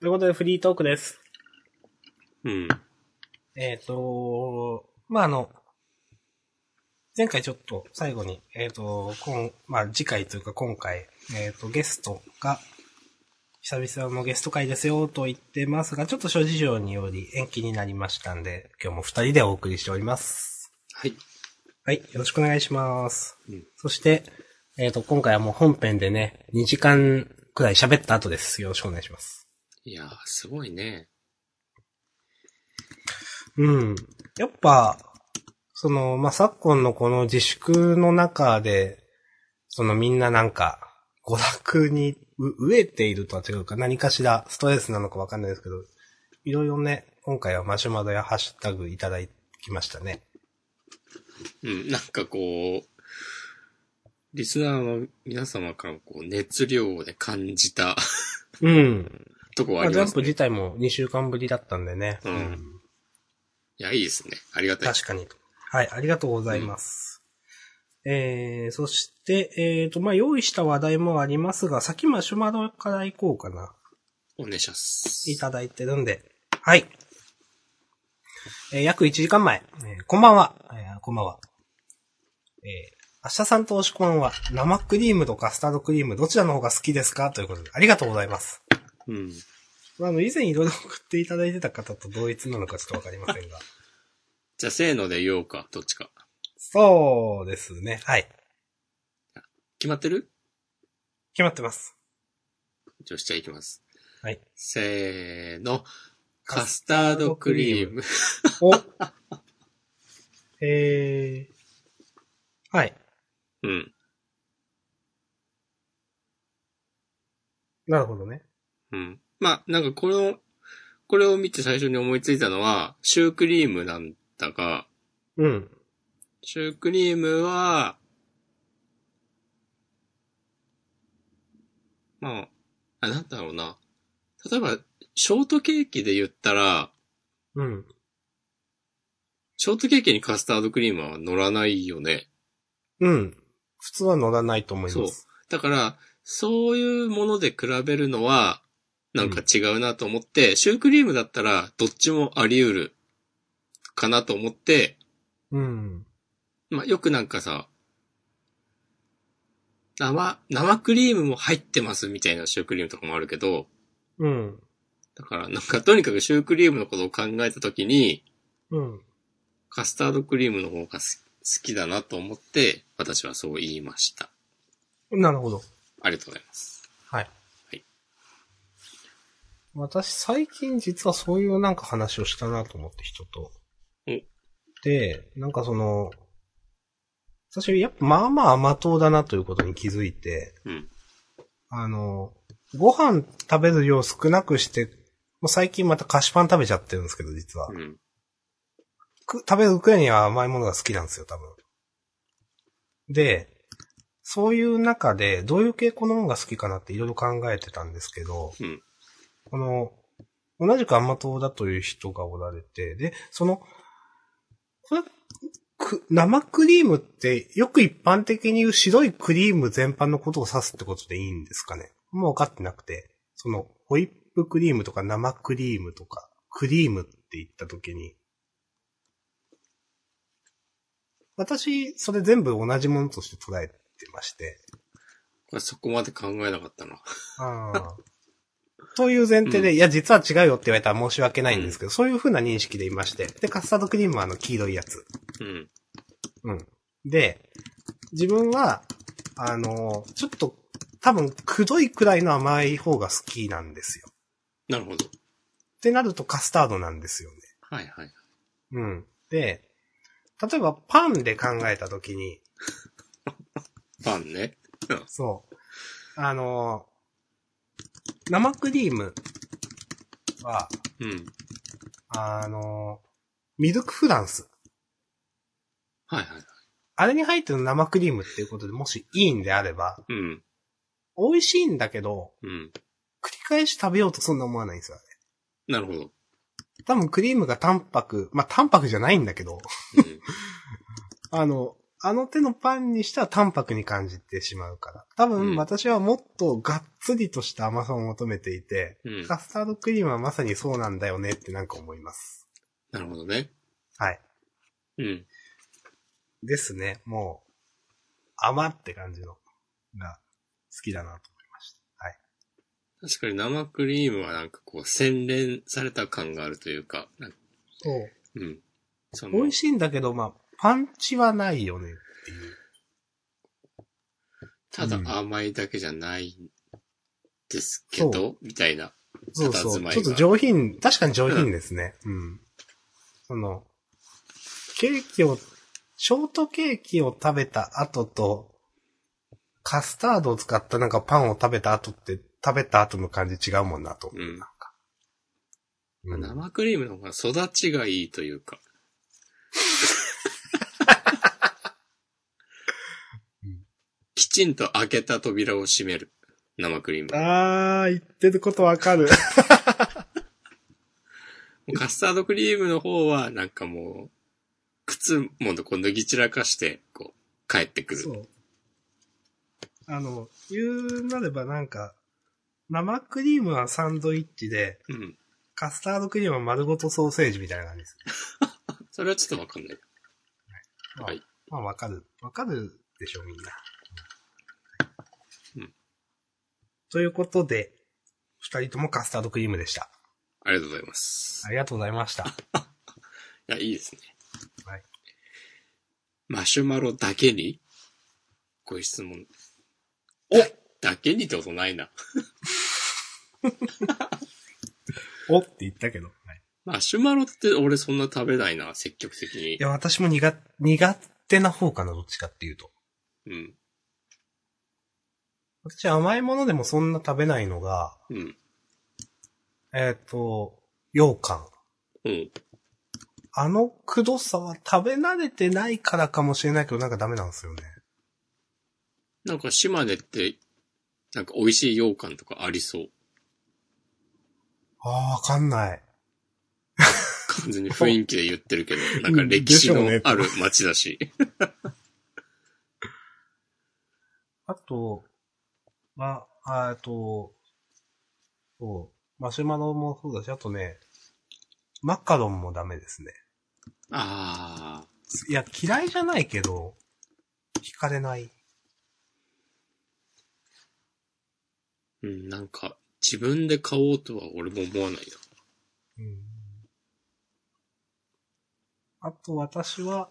ということでフリートークです。うん。えっ、と、まあ、あの、前回ちょっと最後に、えっ、と、今、まあ、次回というか今回、えっ、と、ゲストが、久々のゲスト会ですよと言ってますが、ちょっと諸事情により延期になりましたんで、今日も二人でお送りしております。はい。はい、よろしくお願いします。うんそして、えっ、と、今回はもう本編でね、2時間くらい喋った後です。よろしくお願いします。いやー、すごいね。うん。やっぱ、その、まあ、昨今のこの自粛の中で、そのみんななんか、娯楽にう飢えているとは違うか、何かしらストレスなのかわかんないですけど、いろいろね、今回はマシュマロやハッシュタグいただきましたね。うん、なんかこう、リスナーの皆様からこう熱量で感じたうん。とこはまあ、ありますね。ジャンプ自体も2週間ぶりだったんでね。うんいや、いいですね。ありがたい。確かに。はい、ありがとうございます。えー、そして、えーと、まあ、用意した話題もありますが、先マシュマロから行こうかな。お願いします。いただいてるんで。はい。えー約1時間前。えーこんばんは。えーこんばんは。えー明日さんとおしこまんは、生クリームとカスタードクリームどちらの方が好きですか？ということで、ありがとうございます。うん。まああの、以前いろいろ送っていただいてた方と同一なのかちょっとわかりませんが。じゃあ、せーので言おうか。どっちか。そうですね。はい。決まってる？決まってます。じゃあ、じゃあ行きます。はい。せーの。カスタードクリーム。おえー。はい。うん。なるほどね。うん。まあ、なんかこの、これを見て最初に思いついたのは、シュークリームなんだが、うん。シュークリームは、まあ、あ、なんだろうな。例えば、ショートケーキで言ったら、うん。ショートケーキにカスタードクリームは乗らないよね。うん。普通は乗らないと思います。だから、そういうもので比べるのは、なんか違うなと思って、シュークリームだったら、どっちもあり得る、かなと思って、うん。まあ、よくなんかさ、生、生クリームも入ってますみたいなシュークリームとかもあるけど、うん。だからなんかとにかくシュークリームのことを考えたときに、うん。カスタードクリームの方がす好きだなと思って、私はそう言いました。なるほど。ありがとうございます。はい。はい。私、最近実はそういうなんか話をしたなと思って人と。おで、なんかその、私、やっぱまあまあ甘党だなということに気づいて、うん。あの、ご飯食べる量少なくして、もう最近また菓子パン食べちゃってるんですけど、実は。うん。く食べるくらいには甘いものが好きなんですよ、多分。で、そういう中で、どういう傾向のものが好きかなっていろいろ考えてたんですけど、うん。この、同じく甘党だという人がおられて、で、その、これ、く生クリームってよく一般的に言う白いクリーム全般のことを指すってことでいいんですかね？もう分かってなくて、その、ホイップクリームとか生クリームとか、クリームって言ったときに、私、それ全部同じものとして捉えてまして、これそこまで考えなかったな。ああ。という前提で、いや、実は違うよって言われたら申し訳ないんですけど、そういう風な認識でいまして。で、カスタードクリームはあの黄色いやつ。うん。うん。で、自分は、あの、ちょっと、多分、くどいくらいの甘い方が好きなんですよ。なるほど。ってなるとカスタードなんですよね。はいはい。うん。で、例えばパンで考えたときに、パンね。そう。あの、生クリームは、うん。あの、ミルクフランス。はいはいはい。あれに入ってる生クリームっていうことでもしいいんであれば、うん。美味しいんだけど、うん。繰り返し食べようとそんな思わないんですよね。なるほど。多分クリームが淡白、まあ淡白じゃないんだけど、うん。あの、あの手のパンにしたら淡白に感じてしまうから。多うん分私はもっとがっつりとした甘さを求めていて、うん。カスタードクリームはまさにそうなんだよねってなんか思います。なるほどね。はい。うん。ですね。もう、甘って感じのが好きだなと思いました。はい。確かに生クリームはなんかこう洗練された感があるというか、かそう。うん。美味しいんだけど、まあ、パンチはないよねっていう。ただ甘いだけじゃないんですけど、みたいな。そうそう。ちょっと上品、確かに上品ですね。うん。その、ケーキを、ショートケーキを食べた後と、カスタードを使ったなんかパンを食べた後って、食べた後の感じ違うもんなとうん生クリームの方が育ちがいいというか。うんきちんと開けた扉を閉める。生クリーム。あー、言ってることわかる。カスタードクリームの方は、なんかもう、靴もこう脱ぎ散らかして、こう、帰ってくる。そう。あの、言うなればなんか、生クリームはサンドイッチで、うん。カスタードクリームは丸ごとソーセージみたいな感じです。それはちょっとわかんない。まあはい。まあわかる。わかるでしょ、みんな。うんということで、二人ともカスタードクリームでした。ありがとうございます。ありがとうございました。いや、いいですね。はい。マシュマロだけにご質問。おだけにってことないな。おって言ったけど。はい、マシュマロって俺そんな食べないな、積極的にい。や、私も苦、苦手な方かな、どっちかっていうと。うん。私甘いものでもそんな食べないのが、うん。えっ、と、羊羹。うん。あのくどさは食べ慣れてないからかもしれないけど、なんかダメなんですよね。なんか島根って、なんか美味しい羊羹とかありそう。ああ、わかんない。完全に雰囲気で言ってるけど、なんか歴史のある街だし。あと、まあ、あえっと、そう、マシュマロもそうだし、あとね、マカロンもダメですね。ああ。いや、嫌いじゃないけど、惹かれない。うん、なんか、自分で買おうとは俺も思わないな。うん。あと私は、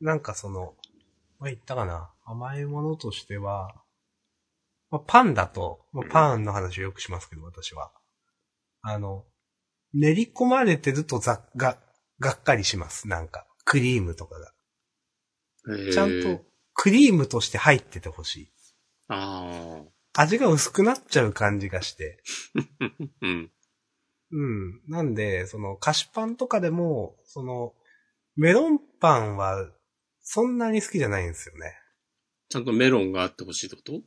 なんかその、まあ、言ったかな。甘いものとしては、まあ、パンだと、まあ、パンの話をよくしますけど、私は。あの、練り込まれてるとざが、がっかりします。なんか、クリームとかが。ちゃんと、クリームとして入っててほしい。ああ。味が薄くなっちゃう感じがして。うん。うん。なんで、その、菓子パンとかでも、その、メロンパンは、そんなに好きじゃないんですよね。ちゃんとメロンがあってほしいってこと？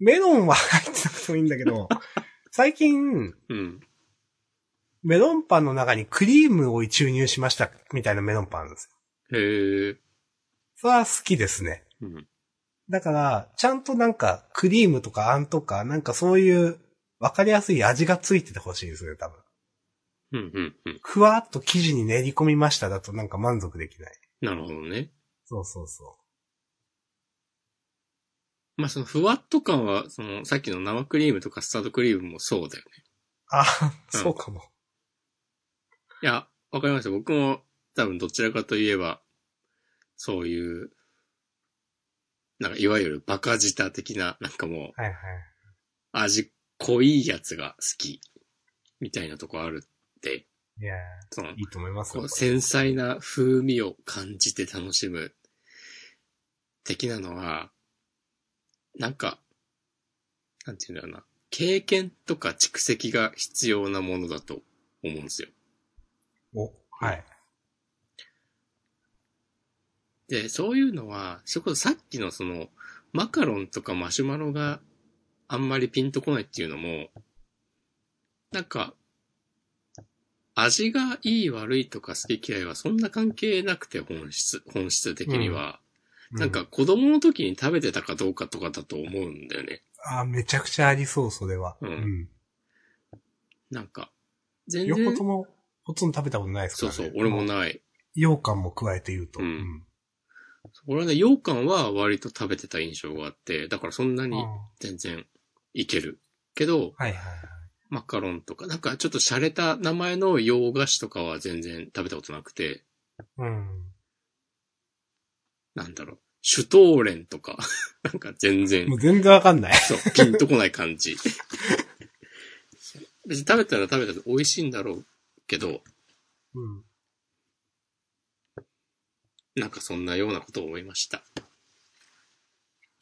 メロンは入ってなくてもいいんだけど、最近、うん。メロンパンの中にクリームを注入しました、みたいなメロンパンあるんですよ。へえ。それは好きですね。うん。だから、ちゃんとなんか、クリームとかあんとか、なんかそういう、わかりやすい味がついててほしいですね、多分。うん、うん、うん。ふわっと生地に練り込みましただとなんか満足できない。なるほどね。そうそうそまあ、そのふわっと感は、その、さっきの生クリームとカスタードクリームもそうだよね。う。あ、うんそうかも。いや、わかりました。僕も多分どちらかといえば、そういう、なんかいわゆるバカ舌的な、なんかもう、はいはい。味濃いやつが好き、みたいなとこあるって、いやそのー、いいと思います繊細な風味を感じて楽しむ、的なのは、なんか、なんていうんだろうな、経験とか蓄積が必要なものだと思うんですよ。お、はい。で、そういうのは、それこそさっきのその、マカロンとかマシュマロがあんまりピンとこないっていうのも、なんか、味がいい悪いとか好き嫌いはそんな関係なくて本質、本質的には。なんか、子供の時に食べてたかどうかとかだと思うんだよね。あ、めちゃくちゃありそう、それは。うんなんか、全よ然。ほとも、ほとんど食べたことないですからね。そうそう、俺もない。羊羹も加えて言うと。うん俺はね、羊羹は割と食べてた印象があって、だからそんなに全然いける。けど、はいはいはい。マカロンとか、なんかちょっと洒落た名前の洋菓子とかは全然食べたことなくて、うん。なんだろう、シュトーレンとか、なんか全然も、う全然わかんない。そう、ピンとこない感じ。別に食べたら食べたら美味しいんだろうけど、うん。なんかそんなようなことを思いました。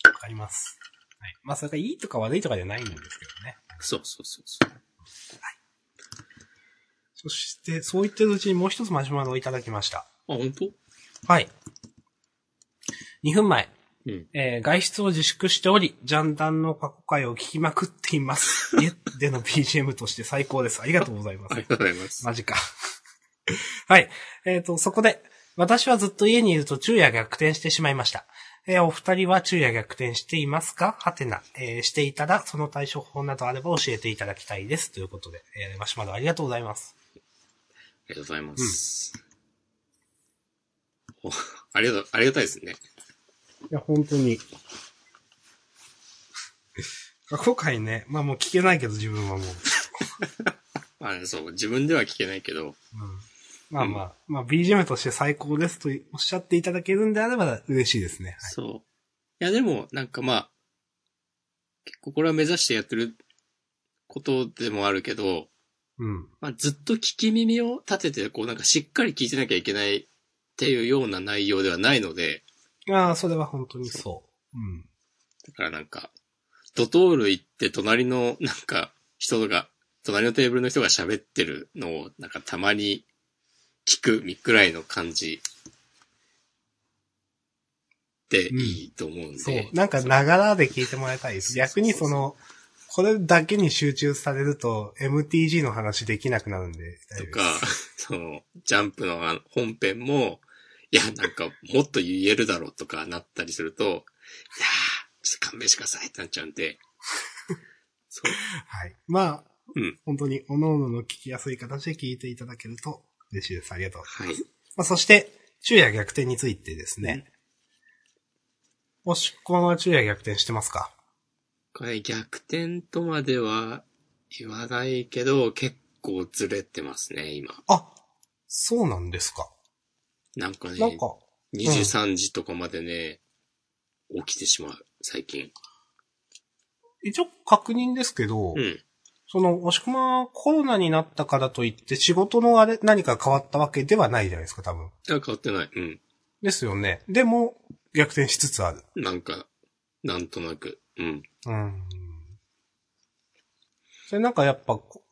わかります。はい。まあ、それがいいとか悪いとかじゃないんですけどね。そうそうそうそう。そして、そう言ってるうちにもう一つマシュマロをいただきました。あ、本当？はい。2分前。うん。えー外出を自粛しており、ジャンダンの過去回を聞きまくっています。家での BGM として最高です。ありがとうございます。ありがとうございます。マジか。はい。えっ、と、そこで、私はずっと家にいると昼夜逆転してしまいました。えーお二人は昼夜逆転していますか？はてな。えーしていたら、その対処法などあれば教えていただきたいです。ということで、えーマシュマロありがとうございます。ありがとうございます。おありがとう、ありがたいですね。いや、本当に。過去回ね、まあもう聞けないけど自分はもう。まあそう、自分では聞けないけど、うんまあまあ、まあ BGM として最高ですとおっしゃっていただけるんであれば嬉しいですね。はいそう。いやでも、なんかまあ、結構これは目指してやってることでもあるけど、うん。まあずっと聞き耳を立てて、こうなんかしっかり聞いてなきゃいけないっていうような内容ではないので、ああ、それは本当にそう。うん。だからなんか、ドトール行って隣のなんか人が、隣のテーブルの人が喋ってるのをなんかたまに聞くみくらいの感じでいいと思うんで。そう。なんか、ながらで聞いてもらいたいです。逆にその、これだけに集中されると、MTG の話できなくなるんで。とか、その、ジャンプのあの本編も、いや、なんか、もっと言えるだろうとかなったりすると、いやー、ちょっと勘弁してくださいってなっちゃうんで、そう。はい。まあ、うん本当に、各々の聞きやすい形で聞いていただけると嬉しいです。ありがとう。はい。まあ、そして、昼夜逆転についてですね。もしこの昼夜逆転してますか？これ逆転とまでは言わないけど、結構ずれてますね、今。あ、そうなんですか。なんかね、なんか、2時3時とかまでね、起きてしまう、最近。一応確認ですけど、うん。その、押し込まコロナになったからといって仕事のあれ、何か変わったわけではないじゃないですか、多分。あ、変わってない。うん。ですよね。でも、逆転しつつある。なんか、なんとなく。うん。うん。それなんかやっぱ、こ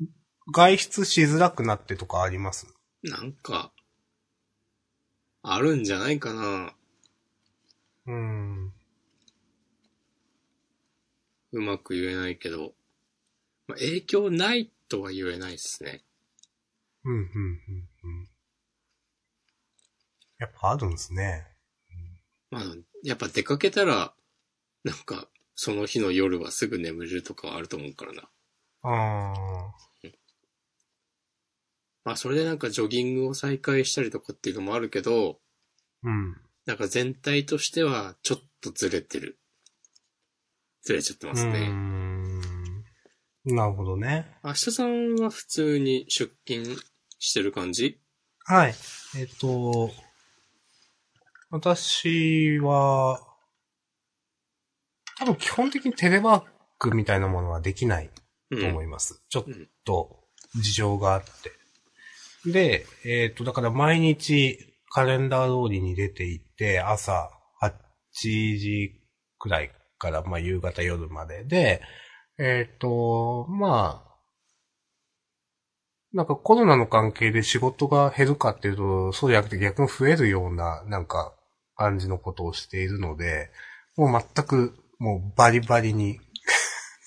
外出しづらくなってとかあります？なんか、あるんじゃないかな。うん。うまく言えないけど。まあ、影響ないとは言えないですね。うん、うん、うん、うん。やっぱあるんですね。まあ、やっぱ出かけたら、なんか、その日の夜はすぐ眠れるとかはあると思うからな。あまあ、それでなんかジョギングを再開したりとかっていうのもあるけど、ー。うん。なんか全体としてはちょっとずれてる。ずれちゃってますね。んなるほどね。明日さんは普通に出勤してる感じ？はい。えっ、と、私は、多分基本的にテレワークみたいなものはできないうん。と思います。ちょっうんと事情があって。で、えっ、と、だから毎日カレンダー通りに出ていって、朝8時くらいから、まあ夕方夜までで、えっ、と、まあ、なんかコロナの関係で仕事が減るかっていうと、そうじゃなくて逆に増えるような、なんか、感じのことをしているので、もう全く、もうバリバリに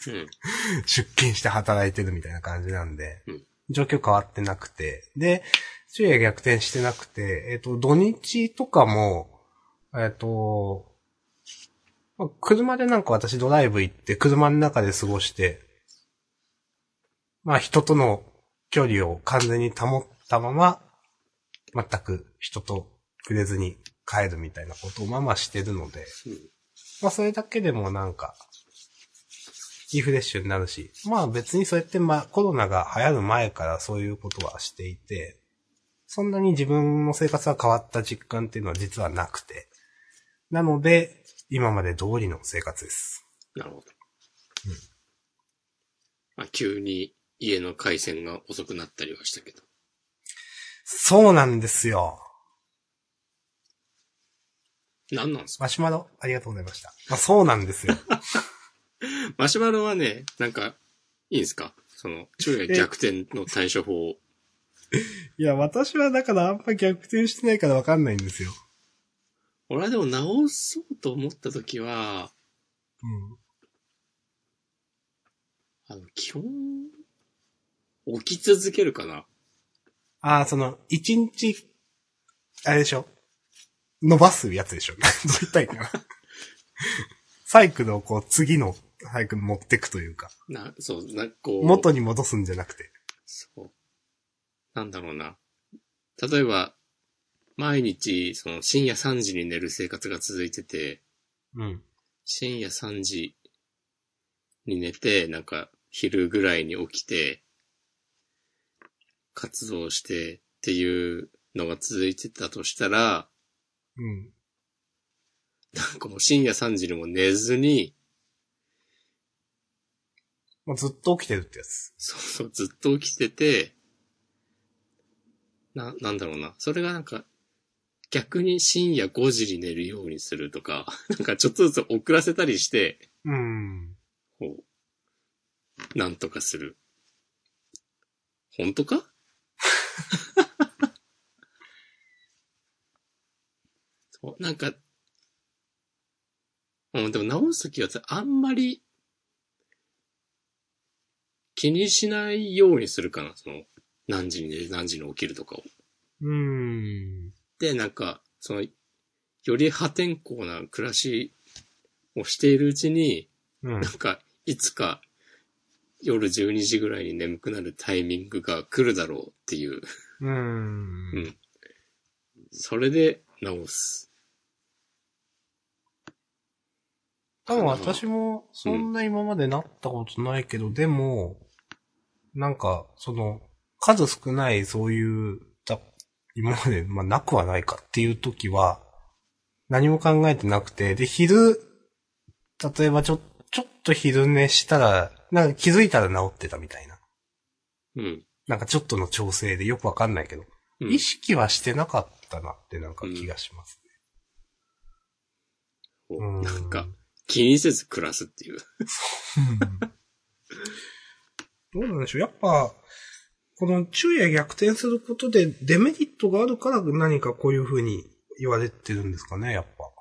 うん。出勤して働いてるみたいな感じなんで、うん状況変わってなくて、で、昼夜逆転してなくて、えっ、と、土日とかも、えっ、と、まあ車でなんか私ドライブ行って、車の中で過ごして、まあ人との距離を完全に保ったまま、全く人と触れずに帰るみたいなことをまあまあしてるので、うん。まあそれだけでもなんか、リフレッシュになるし、まあ別にそうやってまあコロナが流行る前からそういうことはしていて、そんなに自分の生活が変わった実感っていうのは実はなくて。なので、今まで通りの生活です。なるほど。まあ、急に家の回線が遅くなったりはしたけど。そうなんですよ。何なんですか？マシュマロ、ありがとうございました。まあそうなんですよ。マシュマロはね、なんか、いいんですか？その、昼夜逆転の対処法。いや、私はだからあんま逆転してないからわかんないんですよ。俺はでも直そうと思った時は、うん。あの、基本、起き続けるかな。ああ、その、一日、あれでしょ？伸ばすやつでしょ？どう言ったらいいかな。サイクルをこう、次のサイクルに持ってくというか、な、そう、な、こう。元に戻すんじゃなくて。そう。なんだろうな。例えば、毎日、その深夜3時に寝る生活が続いてて、うん。深夜3時に寝て、なんか昼ぐらいに起きて、活動してっていうのが続いてたとしたら、うん。なんかもう深夜3時にも寝ずに、もうずっと起きてるってやつ。そうそう、ずっと起きてて、な、なんだろうな。それがなんか、逆に深夜5時に寝るようにするとか、なんかちょっとずつ遅らせたりして、うん。こう、なんとかする。本当か？そう、なんか、うん、でも直すときはさあんまり気にしないようにするかな、その、何時に寝る、何時に起きるとかを。うん。で、なんか、その、より破天荒な暮らしをしているうちに、うんなん。か、いつか夜12時ぐらいに眠くなるタイミングが来るだろうっていう、うん。うんそれで直す。多分私も、そんな今までなったことないけど、でも、なんか、その、数少ないそういう、た今まで、まあ、なくはないかっていう時は、何も考えてなくて、で、昼、例えばちょ、ちょっと昼寝したら、なんか気づいたら治ってたみたいな。うん。なんかちょっとの調整でよくわかんないけど、うん意識はしてなかったなってなんか気がしますね。うん。なんか、気にせず暮らすっていう。どうなんでしょうやっぱ、この昼夜逆転することでデメリットがあるから何かこういう風に言われてるんですかね、やっぱ。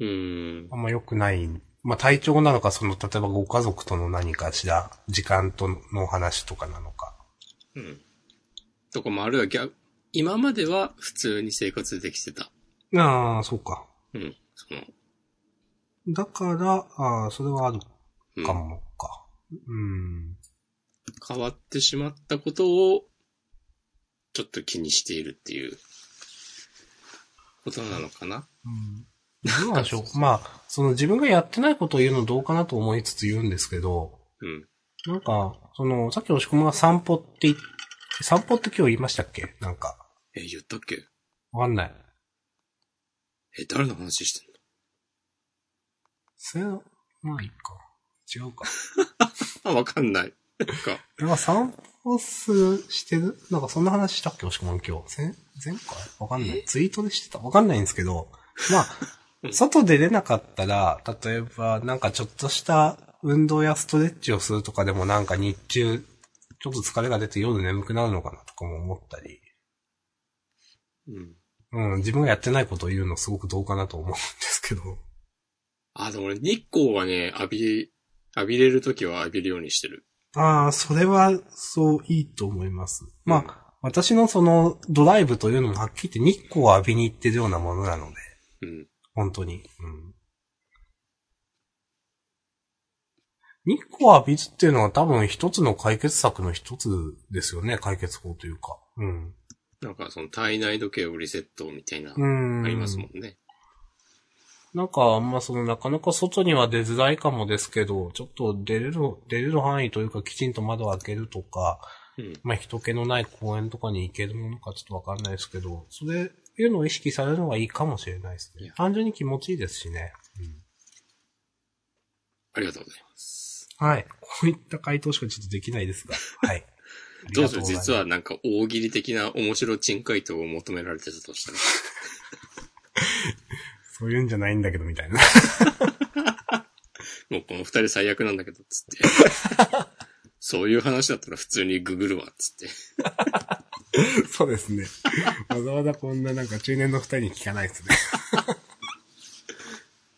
うーん。あんま良くない。まあ体調なのか、その、例えばご家族との何かしら、時間との話とかなのか。うん。とかもあるいは逆、今までは普通に生活できてた。ああ、そうか。うん。その、だから、ああ、それはあるうんかもか。うん。変わってしまったことを、ちょっと気にしているっていう、ことなのかなうん。どうなんでしょう。まあ、その自分がやってないことを言うのどうかなと思いつつ言うんですけど、うん。なんか、その、さっき押し込むが散歩って散歩って今日言いましたっけ？なんか、え、言ったっけ？わかんない。え、誰の話してんの？それ、まあいいか。違うか。あ、わかんない。なんか、なんか散歩する、してる？なんかそんな話したっけ押し込む今日。前前回？わかんない。ツイートでしてた？わかんないんですけど、まあ、外で出なかったら、例えばなんかちょっとした運動やストレッチをするとかでもなんか日中、ちょっと疲れが出て夜眠くなるのかなとかも思ったり、うん。うん、自分がやってないことを言うのすごくどうかなと思うんですけど。あ、でも俺日光はね、浴び、浴びれるときは浴びるようにしてる。ああ、それは、そう、いいと思います。まあ、私のその、ドライブというのもはっきり言って日光を浴びに行ってるようなものなので、うん。本当に。うん。日光を浴びるっていうのは多分一つの解決策の一つですよね、解決法というか。うん。なんかその体内時計をリセットみたいな、うん。ありますもんね。なんか、あんまその、なかなか外には出づらいかもですけど、ちょっと出れる、出れる範囲というか、きちんと窓を開けるとか、うん。まあ、人気のない公園とかに行けるものかちょっとわかんないですけど、それ、いうのを意識されるのがいいかもしれないです。ね単純に気持ちいいですしね。ありがとうございます。はい。こういった回答しかちょっとできないですが。はい。どうするありがとございます実はなんか大喜利的な面白珍回答を求められてたとしたら。そういうんじゃないんだけど、みたいな。もうこの二人最悪なんだけど、つって。そういう話だったら普通にググるわ、つって。そうですね。わざわざこんななんか中年の二人に聞かないですね。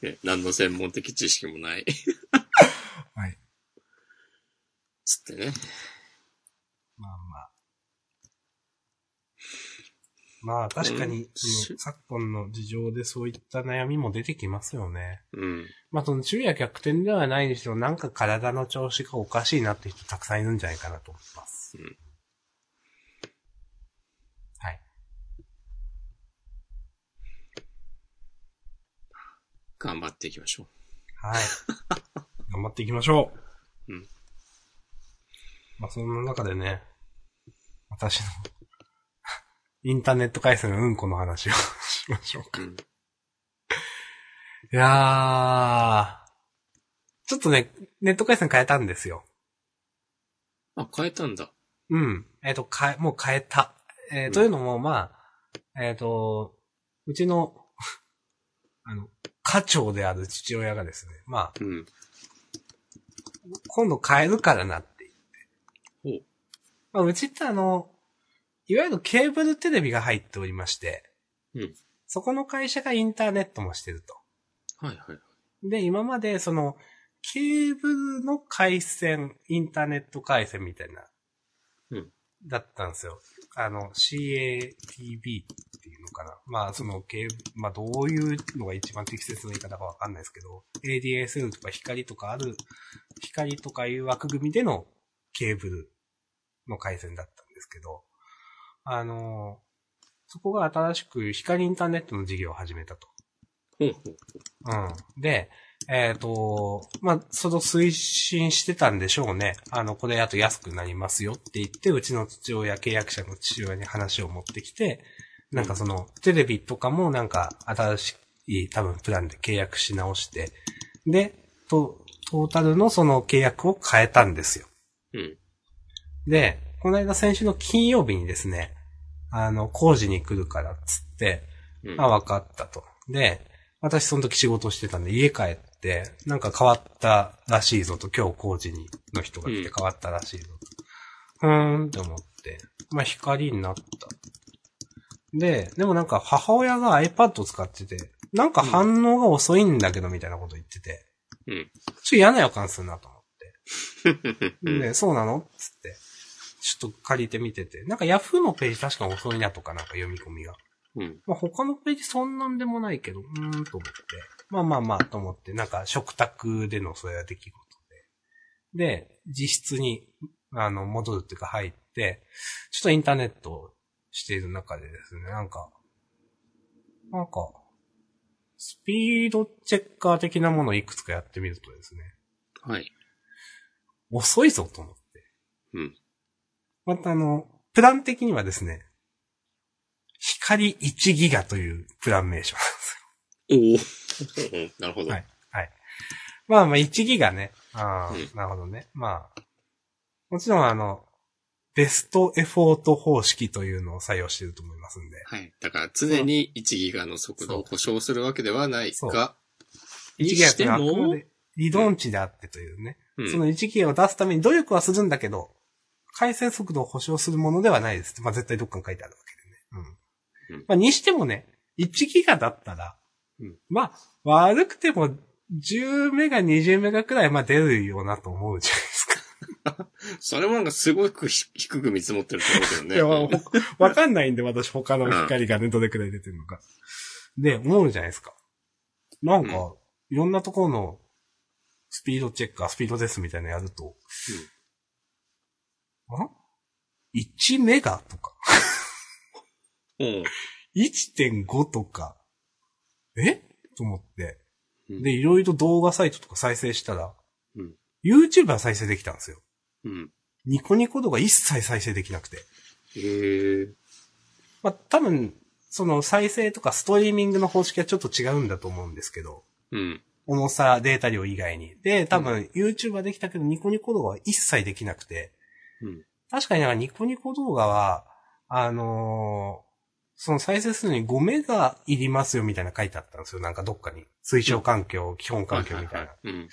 ね、何の専門的知識もない。はい。つってね。まあまあ。まあ確かに、昨今の事情でそういった悩みも出てきますよね。うん。まあその昼夜逆転ではないにしろ、なんか体の調子がおかしいなって人たくさんいるんじゃないかなと思います。うんはい。頑張っていきましょはい。頑張っていきましょう。うん。まあそんな中でね、私のインターネット回線のうんこの話を しましょうか。いやー。ちょっとね、ネット回線変えたんですよ。あ、変えたんだ。うん。えっ、と、変え、もう変えた。えーうんというのも、まあ、えっ、と、うちの、あの、家長である父親がですね、まあ、うん。今度変えるからなってほう。まあ、うちってあの、いわゆるケーブルテレビが入っておりまして、うん。そこの会社がインターネットもしてると。はいはい。で、今までその、ケーブルの回線、インターネット回線みたいな、うん。だったんですよ。あの、CATV っていうのかな。まあ、その、ケーブまあ、どういうのが一番適切な言い方かわかんないですけど、ADSL とか光とかある、光とかいう枠組みでのケーブルの回線だったんですけど、あの、そこが新しく光インターネットの事業を始めたと。ほうほう。うん。で、えっ、と、まあ、その推進してたんでしょうね。あの、これあと安くなりますよって言って、うちの父親、契約者の父親に話を持ってきて、なんかその、テレビとかもなんか新しい多分プランで契約し直して、で、トトータルのその契約を変えたんですよ。うん。で、この間先週の金曜日にですね、あの、工事に来るからっつって、うん。あ、わかったと。で、私その時仕事してたんで家帰って、なんか変わったらしいぞと、今日工事にの人が来て変わったらしいぞと。うーんって思って、まあ光になった。で、でもなんか母親が iPad を使ってて、なんか反応が遅いんだけどみたいなこと言ってて、うん。ちょっと嫌な予感するなと思って。うん。で、そうなのつって。ちょっと借りてみてて。なんか Yahoo のページ確か遅いなとかなんか読み込みが。うん。まあ他のページそんなんでもないけど、うーんと思って。まあまあまあと思って、なんか食卓でのそれは出来事で。で、実質に、あの、戻るっていうか入って、ちょっとインターネットをしている中でですね、なんか、なんか、スピードチェッカー的なものをいくつかやってみるとですね、はい。遅いぞと思って。うん。またあの、プラン的にはですね、光1ギガというプラン名称なんですおお。なるほど。はいはい。まあまあ1ギガね。ああ、うんなるほどね。まあ、もちろんあの、ベストエフォート方式というのを採用していると思いますんで。はい。だから常に1ギガの速度を保証するわけではないが、1にギガっしてあくまも、で理論値であってというね。うんその1ギガを出すために努力はするんだけど、回線速度を保証するものではないです。まあ絶対どっかに書いてあるわけでね。うん。うんまあにしてもね、1ギガだったら、うんまあ悪くても10メガ、20メガくらいまあ出るよなと思うじゃないですか。それもなんかすごくひ低く見積もってると思うけどね。いや、わわかんないんで、私他の光がね、どれくらい出てるのか。で、思うじゃないですか。なんか、ういろんなところのスピードチェッカー、スピードテストみたいなのやると、あ ?1 メガとか、うん。1.5とか、え？と思って。うんで、いろいろ動画サイトとか再生したら、うん YouTube は再生できたんですよ。うん。ニコニコ動画一切再生できなくて。へえ。まあ、多分、その再生とかストリーミングの方式はちょっと違うんだと思うんですけど、うん。重さ、データ量以外に。で、多分、YouTube はできたけど、ニコニコ動画は一切できなくて、うん。確かになんかニコニコ動画は、あのーその再生するのに5メガいりますよみたいな書いてあったんですよ。なんかどっかに。推奨環境、基本環境みたいな。うん。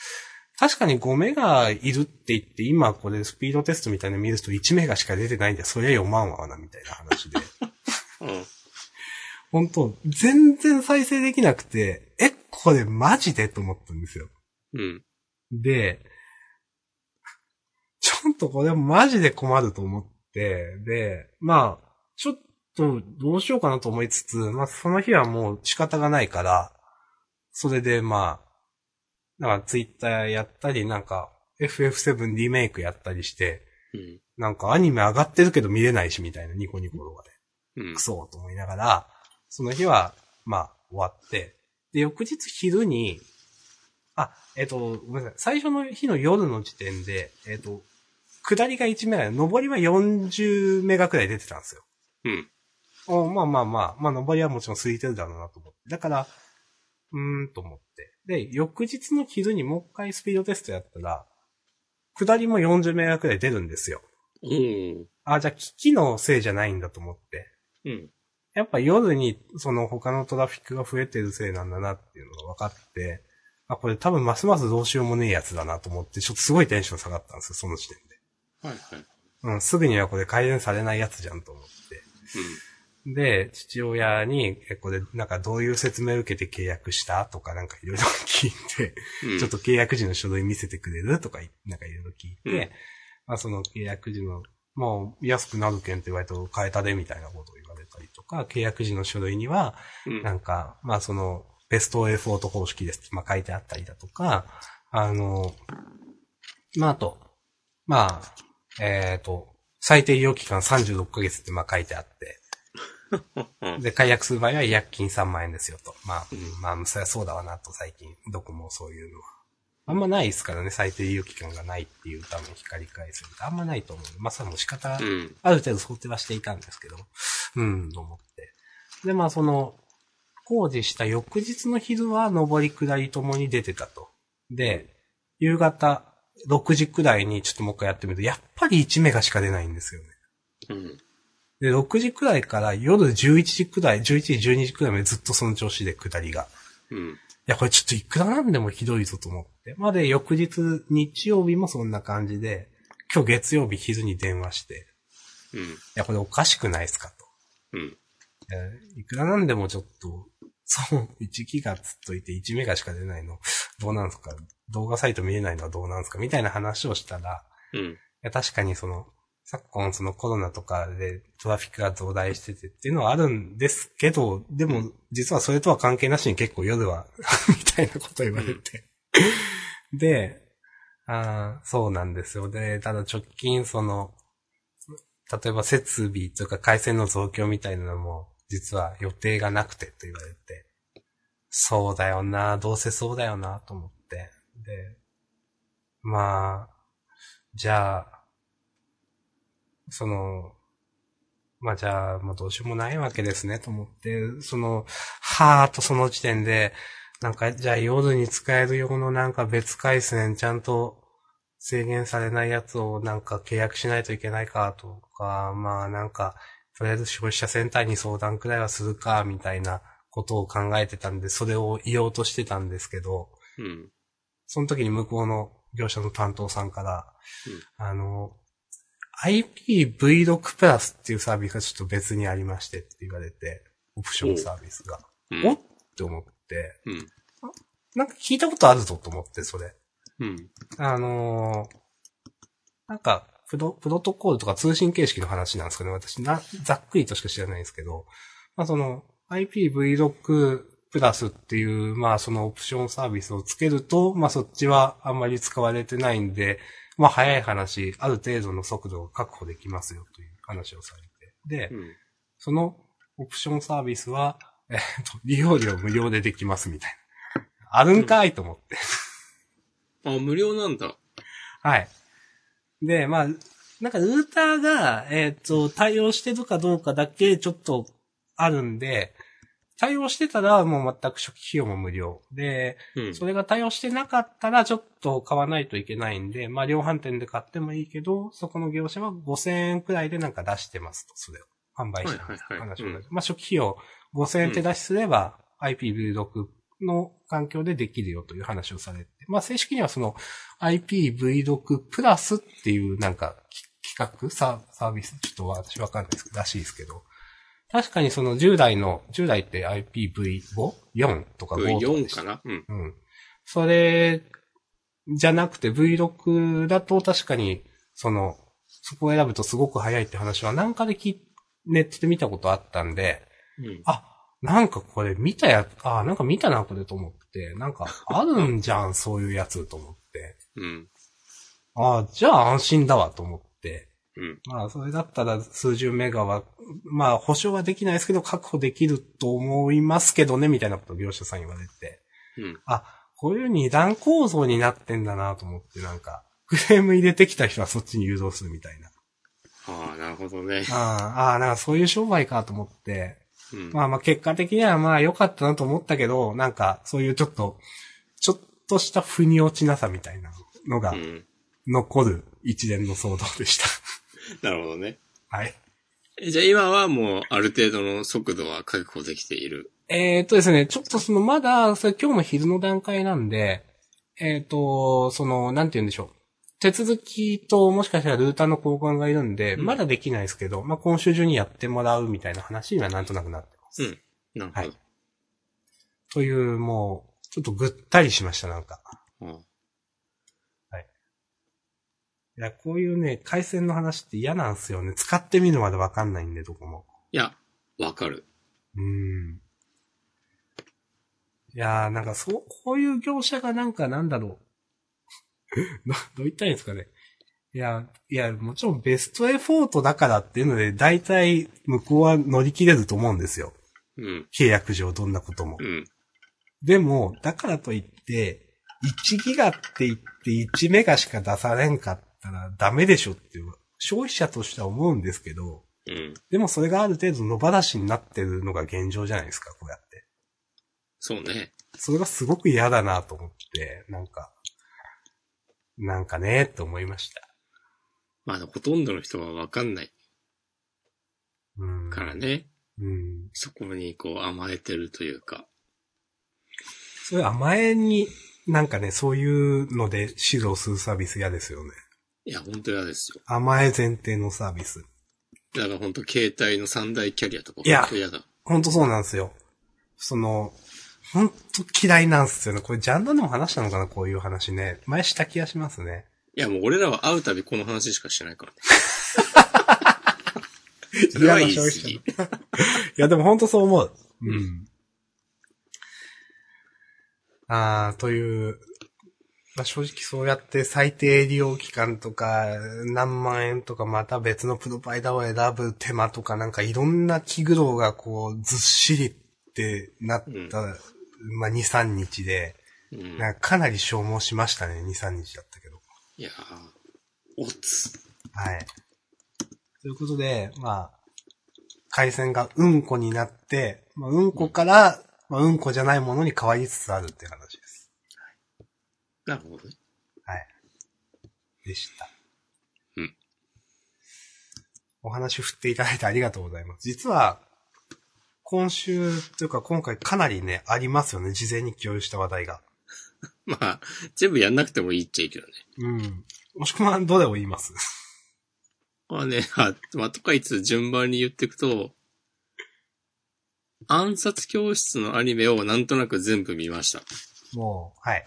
確かに5メガいるって言って、今これスピードテストみたいなの見ると1メガしか出てないんで、そりゃ読まんわな、みたいな話で。うん。本当全然再生できなくて、え、これマジでと思ったんですよ。うん。で、ちょっとこれマジで困ると思って、で、まあ、ちょっとどうしようかなと思いつつ、まあその日はもう仕方がないから、それでまあ、なんかツイッターやったり、なんか FF7 リメイクやったりして、うん。なんかアニメ上がってるけど見れないしみたいなニコニコ動画で。うんク。ソと思いながら、その日は、まあ、終わって、で、翌日昼に、あ、えっ、と、ごめんなさい。最初の日の夜の時点で、えっ、と、下りが1メガで、上りは40メガくらい出てたんですよ。うん。おまあまあまあ、まあ上りはもちろん空いてるだろうなと思って。だから、うーんと思って。で、翌日の昼にもう一回スピードテストやったら、下りも40メガくらい出るんですよ。うん。あ、じゃあ機器のせいじゃないんだと思って。うん。やっぱ夜にその他のトラフィックが増えてるせいなんだなっていうのが分かって、あ、これ多分ますますどうしようもねえやつだなと思って、ちょっとすごいテンション下がったんですよ、その時点で。はいはい。うん、すぐにはこれ改善されないやつじゃんと思って。で、父親に、え、これなんかどういう説明を受けて契約したとかなんかいろいろ聞いて、うん。ちょっと契約時の書類見せてくれるとかい、なんかいろいろ聞いて、うんまあその契約時の、もう安くなるけんって言われ変えたでみたいなことを言われたりとか、契約時の書類には、うん。なんか、まあその、ベストエフォート方式ですって、まあ書いてあったりだとか、あの、まああと、まあ、えっ、と、最低医療期間36ヶ月ってまあ書いてあって、うん。で、解約する場合は違約金3万円ですよと。まあ、うんまあ、そりゃそうだわなと、最近、どこもそういうのは。あんまないですからね、最低医療期間がないっていうために光り返すってあんまないと思う。まあ、それも仕方、うん。ある程度想定はしていたんですけど、うん、と思って。で、まあ、その、工事した翌日の昼は上り下りともに出てたと。で、夕方6時くらいにちょっともう一回やってみると、やっぱり1メガしか出ないんですよね。うん。で、6時くらいから夜11時くらい、11時、12時くらいまでずっとその調子で下りが。うん。いや、これちょっといくらなんでもひどいぞと思って。まあで、翌日、日曜日もそんな感じで、今日月曜日昼に電話して、うん。いや、これおかしくないですかと。うん。えいくらなんでもちょっと、そう、1ギガつっといて1メガしか出ないの、どうなんすか？動画サイト見れないのはどうなんすか？みたいな話をしたら、うん。いや、確かにその、昨今そのコロナとかでトラフィックが増大しててっていうのはあるんですけど、でも実はそれとは関係なしに結構夜はみたいなこと言われて。で、あーそうなんですよ。で、ただ直近その、例えば設備というか回線の増強みたいなのも実は予定がなくてと言われて、そうだよな、どうせそうだよなと思って。で、まあ、じゃあ、その、まあじゃあ、もうどうしようもないわけですね、と思って、その、はーっとその時点で、なんか、じゃあ夜に使える用のなんか別回線ちゃんと制限されないやつをなんか契約しないといけないかとか、まあなんか、とりあえず消費者センターに相談くらいはするか、みたいなことを考えてたんで、それを言おうとしてたんですけど、うん。その時に向こうの業者の担当さんから、あの、IPv6 プラスっていうサービスがちょっと別にありましてって言われて、オプションサービスが。うん。おって思って、うん。なんか聞いたことあるぞと思って、それ。うん。あのーなんか、プロ、プロトコールとか通信形式の話なんですかね。私な、ざっくりとしか知らないんですけど、まあその、IPv6 プラスっていう、まあそのオプションサービスをつけると、まあそっちはあんまり使われてないんで、まあ早い話、ある程度の速度が確保できますよという話をされて。で、うん。そのオプションサービスは、えっと、利用料無料でできますみたいな。あるんかいと思って。あ、無料なんだ。はい。で、まあ、なんかルーターが、えっ、と、対応してるかどうかだけちょっとあるんで、対応してたらもう全く初期費用も無料。で、うん。それが対応してなかったらちょっと買わないといけないんで、まあ量販店で買ってもいいけど、そこの業者は5000円くらいでなんか出してますと、それを。販売してます。はいはいはい話をうんまあ初期費用5000円手出しすれば、IPv6 の環境でできるよという話をされて、まあ正式にはその IPv6 プラスっていうなんかき企画サービス、ちょっと私わかんないですけど、らしいですけど、確かにその従来の、従来って IPv5?4 とか5とかで4したかな？うん。うん。それ、じゃなくて V6 だと確かに、その、そこを選ぶとすごく早いって話はなんかでき、ネットで見たことあったんで、うん。あ、なんかこれ見たや、あ、なんか見たなこれと思って、なんかあるんじゃん、そういうやつと思って。うん。あじゃあ安心だわと思って。うん。まあ、それだったら数十メガは、まあ、保証はできないですけど、確保できると思いますけどね、みたいなことを業者さん言われて。うん。あ、こういう二段構造になってんだなと思って、なんか、クレーム入れてきた人はそっちに誘導するみたいな。ああ、なるほどね。ああ、ああ、なんかそういう商売かと思って、うん。まあまあ結果的にはまあ良かったなと思ったけど、なんかそういうちょっと、ちょっとした腑に落ちなさみたいなのがうん。残る一連の騒動でした。なるほどね。はい。えじゃあ今はもうある程度の速度は確保できている。えーっとですね、ちょっとそのまだ、それ今日も昼の段階なんで、えーっと、その、なんて言うんでしょう。手続きともしかしたらルーターの交換がいるんで、うんまだできないですけど、まあ、今週中にやってもらうみたいな話にはなんとなくなってます。うん。なるほど。という、もう、ちょっとぐったりしました、なんか。うんいや、こういうね、回線の話って嫌なんですよね。使ってみるまでわかんないんで、どこも。いや、わかる。うーん。いやー、なんかそう、こういう業者がなんかなんだろう。どどう言ったらいいんですかね。いや、いや、もちろんベストエフォートだからっていうので、大体向こうは乗り切れると思うんですよ。うん。契約上どんなことも。うん。でも、だからといって、1ギガって言って1メガしか出されんかったらダメでしょっていう、消費者としては思うんですけど、うん。でもそれがある程度野放しになってるのが現状じゃないですか、こうやって。そうね。それがすごく嫌だなと思って、なんか、なんかね、って思いました。まあ、ほとんどの人はわかんないうん。からね。うん。そこにこう甘えてるというか。それ甘えに、なんかね、そういうので指導するサービス嫌ですよね。いや、本当嫌ですよ。甘え前提のサービス。だから本当携帯の三大キャリアとかいや本当嫌だ。ほんとそうなんですよ。その、ほんと嫌いなんですよね。これジャンダでも話したのかなこういう話ね。前した気がしますね。いや、もう俺らは会うたびこの話しかしてないからね。それは言い過ぎ。いや、でもほんとそう思う。うん。あー、という、まあ、正直そうやって最低利用期間とか、何万円とかまた別のプロバイダーを選ぶ手間とかなんかいろんな気苦労がこうずっしりってなった、まあ2、3日で、うん。なんかかなり消耗しましたね、2、3日だったけど。いやー、おつ。はい。ということで、まあ、回線がうんこになって、まあ、うんこから、まあ、うんこじゃないものに変わりつつあるっていう話。なるほどね。はい。でした。うん。お話振っていただいてありがとうございます。実は、今週というか今回かなりね、ありますよね。事前に共有した話題が。まあ、全部やんなくてもいいっちゃいいけどね。うん。もしくはどれを言います まあね、あ、まあ、とかいつ順番に言っていくと、暗殺教室のアニメをなんとなく全部見ました。もう、はい。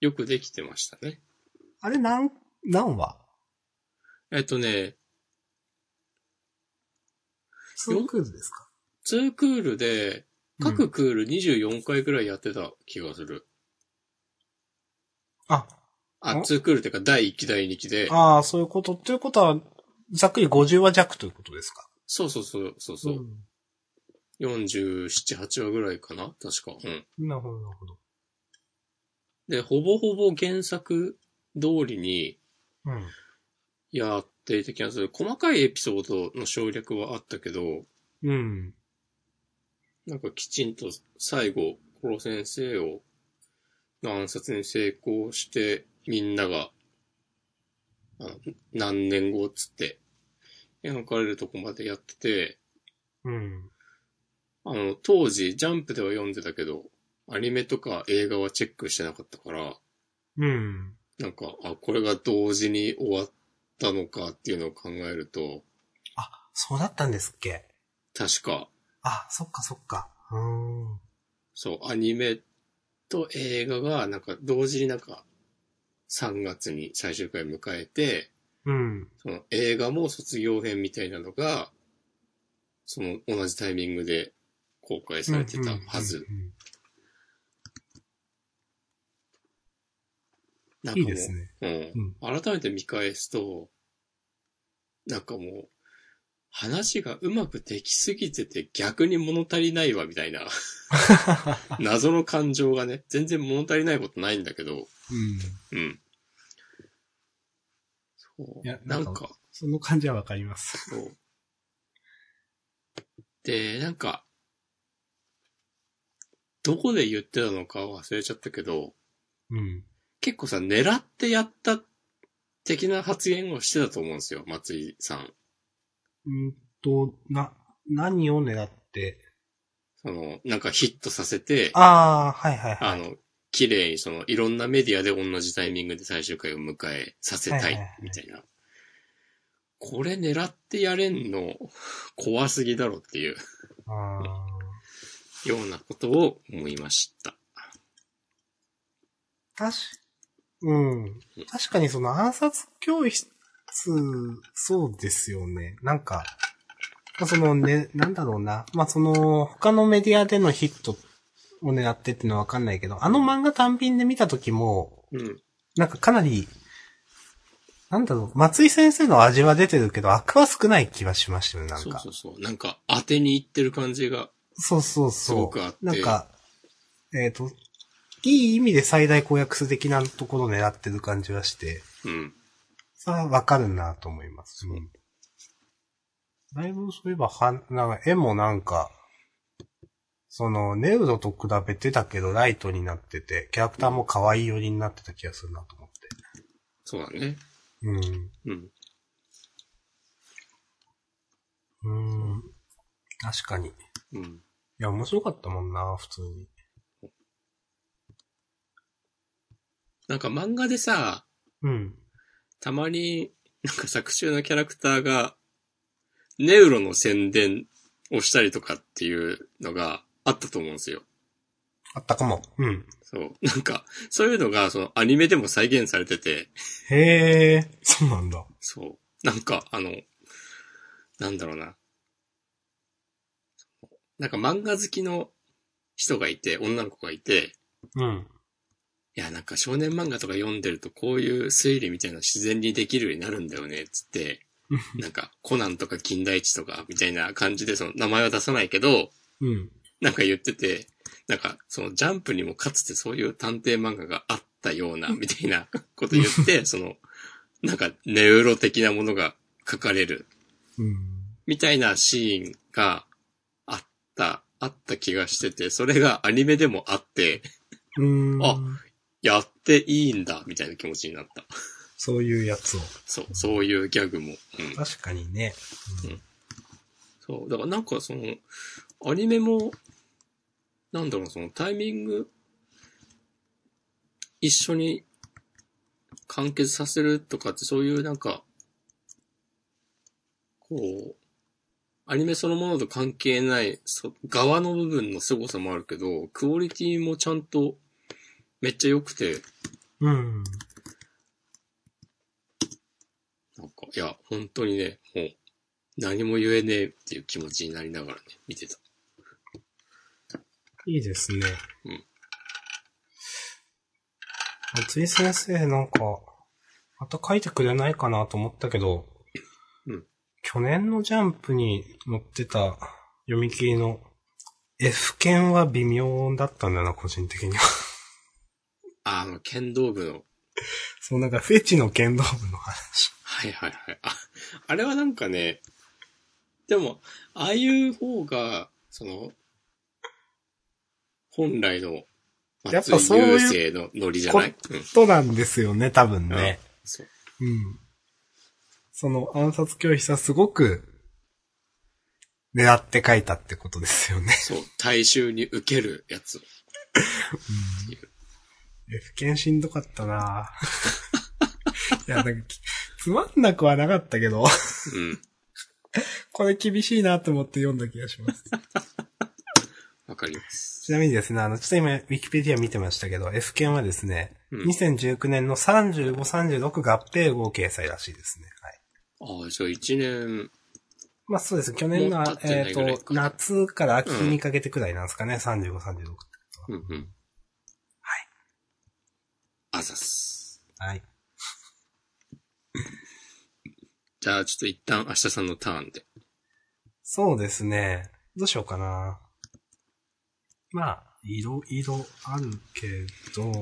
よくできてましたね。あれ何、何話？えっとね、ツークールですか？2クールで、各クール24回ぐらいやってた気がする。あ、あ、ん2クールっていうか第1期第2期で、ああ、そういうこと。ということは、ざっくり50話弱ということですか？そうそうそう、そうそう。47、8話ぐらいかな？確か。うん。うん。なるほど、なるほど。で、ほぼほぼ原作通りにうん。やっていた気がする。細かいエピソードの省略はあったけど、うん。なんかきちんと最後、コロ先生を、の暗殺に成功して、みんなが、あの何年後っつって、描かれるとこまでやってて、うん。あの、当時、ジャンプでは読んでたけど、アニメとか映画はチェックしてなかったから、うん。なんか、あ、これが同時に終わったのかっていうのを考えると、あ、そうだったんですっけ？確か、あ、そっかそっか。うーん。そう、アニメと映画が、なんか同時になんか、3月に最終回迎えて、うん。その映画も卒業編みたいなのが、その同じタイミングで公開されてたはず。うんうんうんなんかもういいですね。うん。改めて見返すと、なんかもう、話がうまくできすぎてて逆に物足りないわ、みたいな。謎の感情がね、全然物足りないことないんだけど、うん。うん。そう。いやななんか、その感じはわかります。そう。で、なんか、どこで言ってたのか忘れちゃったけど、うん。結構さ、狙ってやった的な発言をしてたと思うんですよ、松井さん。うんと、な、何を狙って？その、なんかヒットさせて、ああ、はいはいはい。あの、綺麗にその、いろんなメディアで同じタイミングで最終回を迎えさせたいみたいな。これ狙ってやれんの、怖すぎだろっていうようなことを思いました。確うん。確かにその暗殺教室、そうですよね。なんか、まあそのね、なんだろうな。まあ、その、他のメディアでのヒットを狙ってっていうのはわかんないけど、あの漫画単品で見たときも、うん。なんかかなり、なんだろう、松井先生の味は出てるけど、悪は少ない気はしましたよね、なんか。そうそうそう。なんか、当てにいってる感じが、そうそうすそう。ごくあってなんか、えっ、と、いい意味で最大公約数的なところを狙ってる感じはして、うん。さあ、わかるなと思います。うん。だいぶそういえば、は、なんか、絵もなんか、その、ネウロと比べてたけど、ライトになってて、キャラクターも可愛い寄りになってた気がするなと思って。そうだね。うん。うん。うん。確かに。いうん。や、面白かったもんな、普通に。なんか漫画でさ、うん。たまに、なんか作中のキャラクターが、ネウロの宣伝をしたりとかっていうのがあったと思うんですよ。あったかも。うん。そう。なんか、そういうのが、そのアニメでも再現されてて、へえ、そうなんだ。そう。なんか、あの、なんだろうな。なんか漫画好きの人がいて、女の子がいて、うん。いや、なんか少年漫画とか読んでるとこういう推理みたいなの自然にできるようになるんだよね、つって、なんかコナンとか金田一とかみたいな感じでその名前は出さないけど、うん。なんか言ってて、なんかそのジャンプにもかつてそういう探偵漫画があったような、みたいな こと言って、その、なんかネウロ的なものが書かれる、うん。みたいなシーンがあった、あった気がしてて、それがアニメでもあって、うん。あやっていいんだ、みたいな気持ちになった。そういうやつを。そう、そういうギャグも。うん。確かにね。そう、だからなんかその、アニメも、なんだろう、そのタイミング、一緒に完結させるとかってそういうなんか、こう、アニメそのものと関係ない、そ側の部分の凄さもあるけど、クオリティもちゃんとめっちゃ良くて、うん。なんか、いや、本当にね、もう、何も言えねえっていう気持ちになりながらね、見てた。いいですね。うん。松井先生なんか、また書いてくれないかなと思ったけど、うん。去年のジャンプに載ってた読み切りの F 剣は微妙だったんだよな、個人的には。あ、あの、剣道部の、そうなんかフェチの剣道部の話。はいはいはい。あ、あれはなんかね、でも、ああいう方が、その、本来のやっぱそういうのノリじゃない？うん。そうなんですよね、多分ね。そう。うん。その暗殺教室はすごく狙って書いたってことですよね。そう。大衆に受けるやつ。F 剣しんどかったな いや、なんかき、つまんなくはなかったけど、うん。これ厳しいなと思って読んだ気がします。わかります。ちなみにですね、あの、ちょっと今、ウィキペディア見てましたけど、F 剣はですね、うん2019年の35、36合併号掲載らしいですね。はい。ああ、じゃあ一年、まあそうです。去年のえっ、いぐらいかと、夏から秋にかけてくらいなんですかね、35、36って。うんうん。はい。あざっす。はい。じゃあちょっと一旦明日さんのターンで。そうですね。どうしようかな。まあ、いろいろあるけど、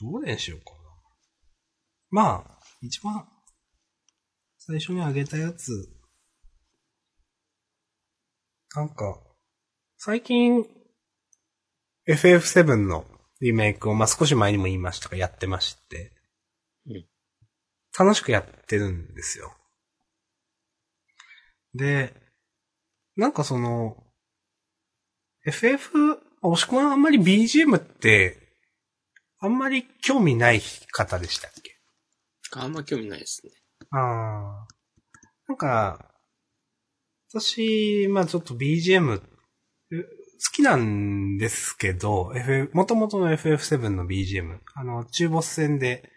どれにしようかな。まあ、一番、最初にあげたやつ、なんか、最近、FF7 のリメイクを、まあ、少し前にも言いましたが、やってまして、うん楽しくやってるんですよ。で、なんかその、FF、押し込まんあんまり BGM って、あんまり興味ない方でしたっけ？あんま興味ないですね。ああ。なんか、私、まあちょっと BGM、好きなんですけど、F、元々の FF7 の BGM、あの、中ボス戦で、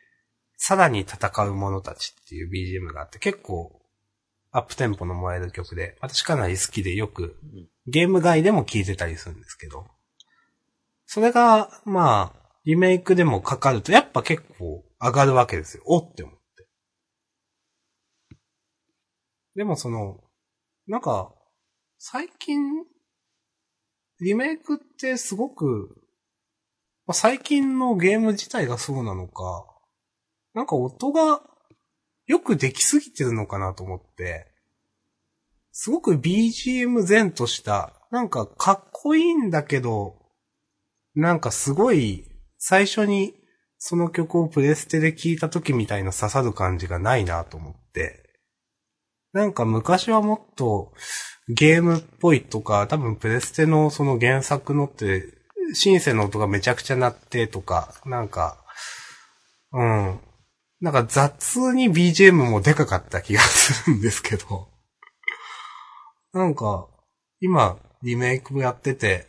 さらに戦う者たちっていう BGM があって、結構、アップテンポの燃える曲で、私かなり好きでよく、ゲーム外でも聴いてたりするんですけど、それが、まあ、リメイクでもかかると、やっぱ結構上がるわけですよ。おって思って。でもその、なんか、最近、リメイクってすごく、まあ最近のゲーム自体がそうなのか、なんか音がよくできすぎてるのかなと思って、すごく BGM 前とした、なんかかっこいいんだけど、なんかすごい、最初にその曲をプレステで聴いた時みたいな刺さる感じがないなと思って、なんか昔はもっとゲームっぽいとか、多分プレステのその原作のって、シンセの音がめちゃくちゃ鳴ってとか、なんか、うん。なんか雑に BGM もでかかった気がするんですけど。なんか、今、リメイクやってて、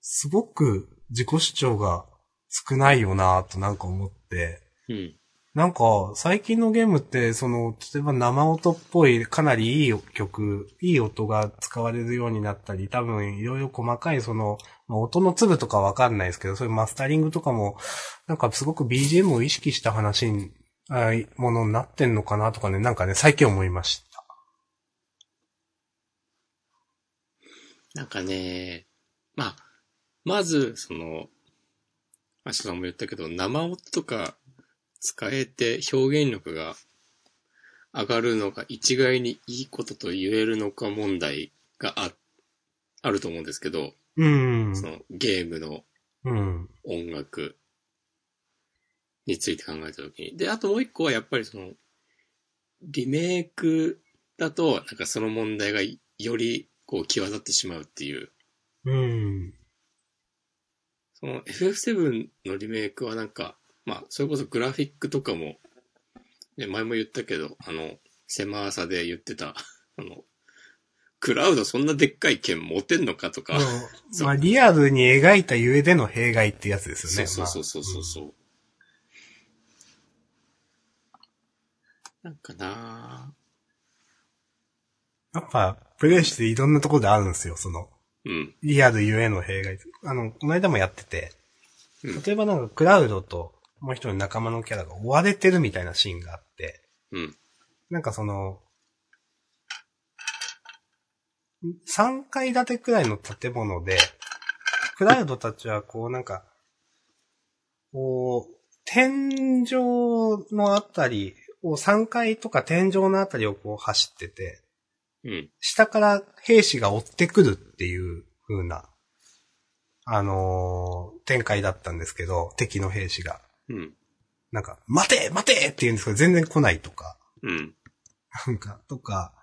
すごく自己主張が少ないよなぁとなんか思って、うん。なんか、最近のゲームって、その、例えば生音っぽい、かなりいい曲、いい音が使われるようになったり、多分、いろいろ細かい、その、音の粒とかわかんないですけど、そういうマスタリングとかも、なんかすごく BGM を意識した話に、あものになってんのかなとかね、なんかね、最近思いました。なんかね、まあ、まず、その、アシュさんも言ったけど、生音とか使えて表現力が上がるのが一概にいいことと言えるのか問題があ、あると思うんですけど、うん。そのゲームのうん。音楽について考えたときに。で、あともう一個はやっぱりその、リメイクだと、なんかその問題がよりこう際立ってしまうっていう。うん。その FF7 のリメイクはなんか、まあ、それこそグラフィックとかも、ね、前も言ったけど、あの、狭さで言ってた、あの、クラウドそんなでっかい剣持てんのかとか、まあ、リアルに描いたゆえでの弊害ってやつですよね。そうそうそうそうそう。なんかなやっぱ、プレイしていろんなところであるんですよ、その、うん。リアルゆえの弊害。あの、この間もやってて、うん例えばなんかクラウドともう一人仲間のキャラが追われてるみたいなシーンがあって、うん。なんかその、3階建てくらいの建物で、クラウドたちはこうなんか、こう、天井のあたりを3階とか天井のあたりをこう走ってて、うん。下から兵士が追ってくるっていう風な、あのー展開だったんですけど、敵の兵士が。うん。なんか、待て待てって言うんですけど、全然来ないとか。うん。なんか、とか、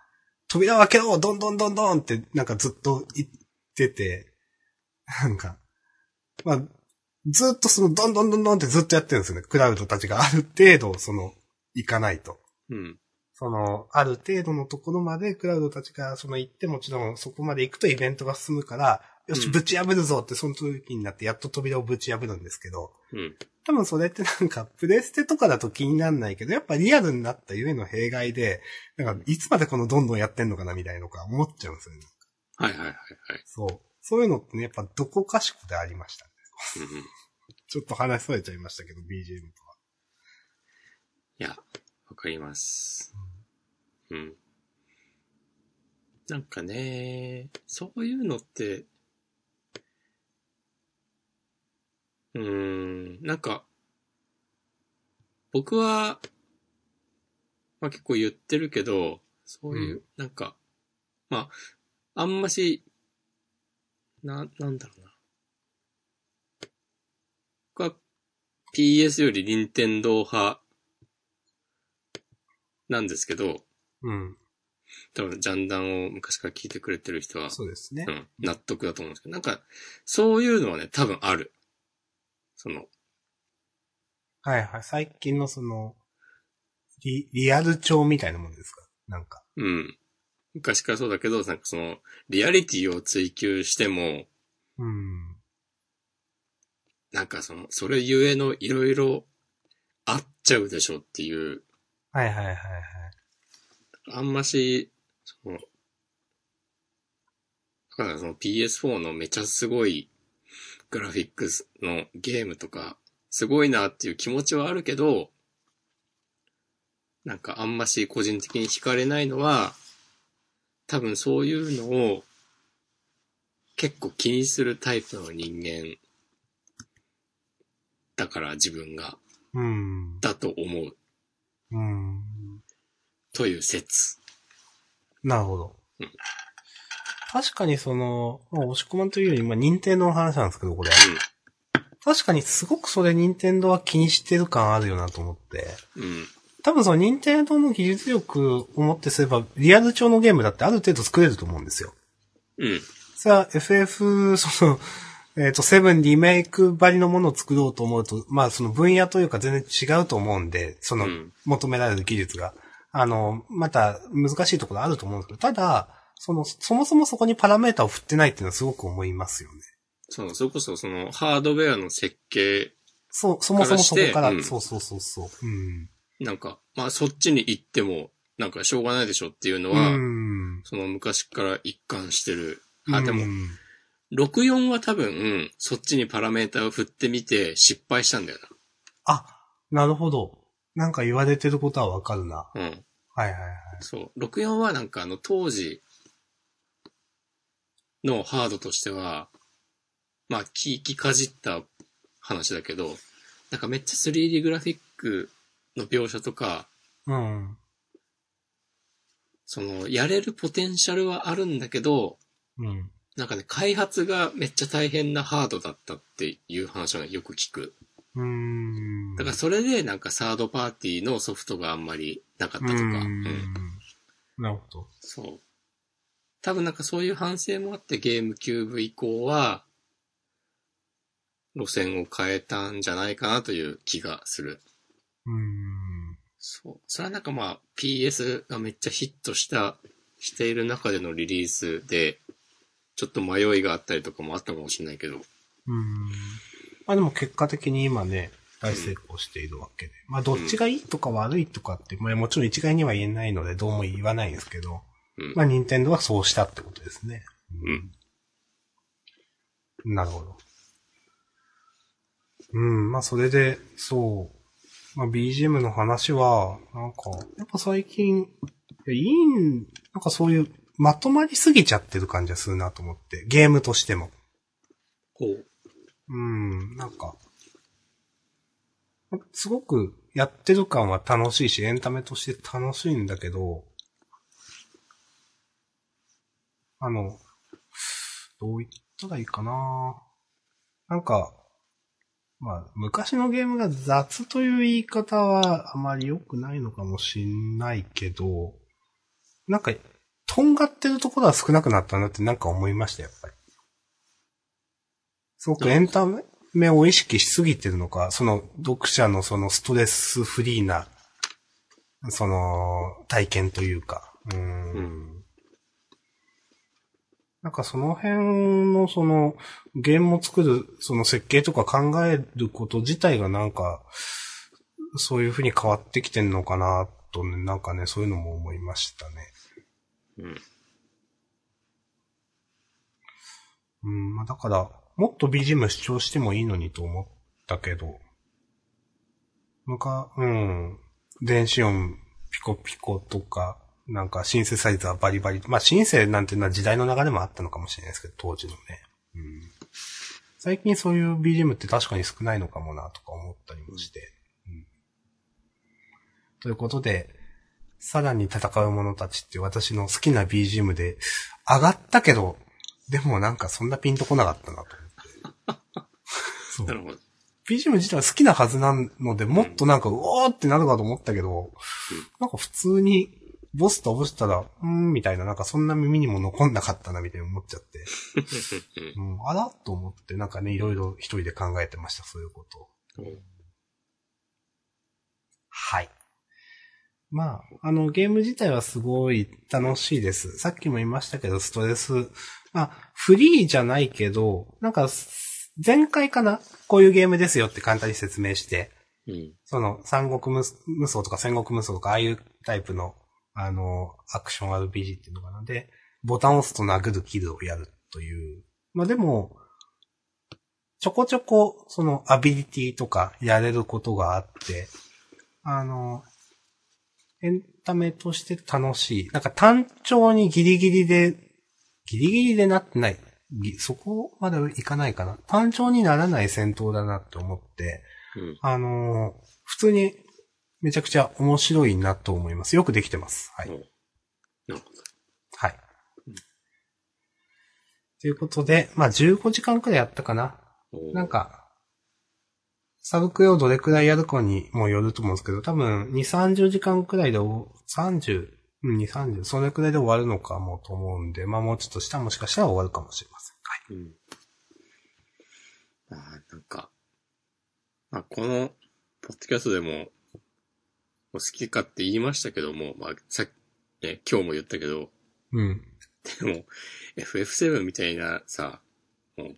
扉を開けろどんどんどんどんって、なんかずっと言ってて、なんか、まあ、ずっとその、どんどんどんどんってずっとやってるんですよね。クラウドたちがある程度、その、行かないと。うん。その、ある程度のところまでクラウドたちがその行ってもちろんそこまで行くとイベントが進むから、よし、うんぶち破るぞってその時になってやっと扉をぶち破るんですけど、うん。多分それってなんか、プレステとかだと気になんないけど、やっぱリアルになったゆえの弊害で、なんか、いつまでこのどんどんやってんのかなみたいなのか思っちゃうんですよね。はいはいはいはい。そう。そういうのってね、やっぱどこかしくでありましたね。ちょっと話それちゃいましたけど、BGM とは。いや、わかります。うん。なんかね、そういうのって、うーん、なんか、僕は、まあ結構言ってるけど、そういう、うなんか、まあ、あんまし、な、なんだろうな。僕は PS より任天堂派なんですけど、うん。多分ジャンダンを昔から聞いてくれてる人は、そうですねう。ん、納得だと思うんですけど、なんか、そういうのはね、多分ある。その、はいはい。最近のその、リ、リアル調みたいなもんですか？なんか。うん。昔からそうだけど、なんかその、リアリティを追求しても、うん。なんかその、それゆえのいろいろあっちゃうでしょっていう、はいはいはいはい。あんまし、その、だからその PS4 のめちゃすごいグラフィックスのゲームとか、すごいなっていう気持ちはあるけど、なんかあんまし個人的に惹かれないのは、多分そういうのを結構気にするタイプの人間だから自分が、うん。だと思ううん。という説。なるほど。うん確かにその、まあ、押し込まんというより、まあ、任天堂の話なんですけど、これ。確かにすごくそれ任天堂は気にしてる感あるよなと思って。うん。うん。多分その任天堂の技術力をもってすれば、リアル調のゲームだってある程度作れると思うんですよ。うん。それは FF、その、えっ、と、7リメイクばりのものを作ろうと思うと、まあその分野というか全然違うと思うんで、そのうん求められる技術が。あの、また難しいところあると思うんですけど、ただ、その、そもそもそこにパラメータを振ってないっていうのはすごく思いますよね。そう、それこそそのハードウェアの設計、そう、そもそもそこから、からしてそうそうそうそう。うん。なんか、まあそっちに行っても、なんかしょうがないでしょっていうのは、うん。その昔から一貫してる。あ、でもう、ん64は多分、そっちにパラメータを振ってみて失敗したんだよあ、なるほど。なんか言われてることはわかるな。な。うん。はいはいはい。そう。64はなんかあの当時のハードとしては、まあ聞きかじった話だけど、なんかめっちゃ 3D グラフィックの描写とか、うん。その、やれるポテンシャルはあるんだけど、うん。なんかね、開発がめっちゃ大変なハードだったっていう話はよく聞く。うーん。だからそれでなんかサードパーティーのソフトがあんまりなかったとか。ううんん。なるほど。そう。多分なんかそういう反省もあってゲームキューブ以降は、路線を変えたんじゃないかなという気がする。うーん。そう。それはなんかまあ PS がめっちゃヒットした、している中でのリリースで、ちょっと迷いがあったりとかもあったかもしれないけど。うーん。まあでも結果的に今ね、大成功しているわけで。まあ、どっちがいいとか悪いとかって、まあ、もちろん一概には言えないので、どうも言わないんですけど、うん。まあ、任天堂はそうしたってことですね。うん。なるほど。うん、まあ、それで、そう。まあ、BGM の話は、なんか、やっぱ最近、いやいいん、なんかそういう、まとまりすぎちゃってる感じがするなと思って、ゲームとしても。ほう。うん、なんか、すごくやってる感は楽しいし、エンタメとして楽しいんだけど、あの、どう言ったらいいかな。なんか、まあ、昔のゲームが雑という言い方はあまり良くないのかもしんないけど、なんか、とんがってるところは少なくなったなってなんか思いました、やっぱり。すごくエンタメを意識しすぎてるのか、その読者のそのストレスフリーな、その体験というか、うーん。うんなんかその辺のそのゲームを作るその設計とか考えること自体がなんか、そういう風に変わってきてんのかなとね、なんかね、そういうのも思いましたね。うん。うん、まあだから、もっと BGM 主張してもいいのにと思ったけど、むか、うん、電子音ピコピコとか、なんかシンセサイザーバリバリ、まあシンセなんていうのは時代の流れもあったのかもしれないですけど、当時のね。うん、最近そういう BGM って確かに少ないのかもなとか思ったりもして。うんということで、さらに戦う者たちって私の好きな BGM で、上がったけど、でもなんかそんなピンとこなかったなと思って。そうなるほど。BGM 自体は好きなはずなので、もっとなんか、うおーってなるかと思ったけど、なんか普通に、ボス倒したら、うーん、みたいな、なんかそんな耳にも残んなかったな、みたいに思っちゃって。うん、あらと思って、なんかね、いろいろ一人で考えてました、そういうことを。うんはい。まあ、あの、ゲーム自体はすごい楽しいです。さっきも言いましたけど、ストレス、まあ、フリーじゃないけど、なんか、前回かな？こういうゲームですよって簡単に説明して、うん。その、三国無無双とか戦国無双とか、ああいうタイプの、あの、アクション RPG っていうのかな。で、ボタンを押すと殴る、キルをやるという。まあでも、ちょこちょこ、その、アビリティとかやれることがあって、あの、エンタメとして楽しい。なんか単調にギリギリで、ギリギリでなってない。ぎそこまでいかないかな。単調にならない戦闘だなって思って、うん。あのー普通にめちゃくちゃ面白いなと思います。よくできてます。はい。おなるほど。はい。ということで、まあ15時間くらいやったかな。おなんか、サブクエをどれくらいやるかにもよると思うんですけど、多分2、30時間くらいでお、30、うん、2、30、それくらいで終わるのかもと思うんで、まあもうちょっとしたらもしかしたら終わるかもしれません。はい。うん。ああ、なんか、まあ、この、ポッドキャストでも、好きかって言いましたけども、まあ、さっき、ね、今日も言ったけど、うん。でも、FF7 みたいなさ、もう、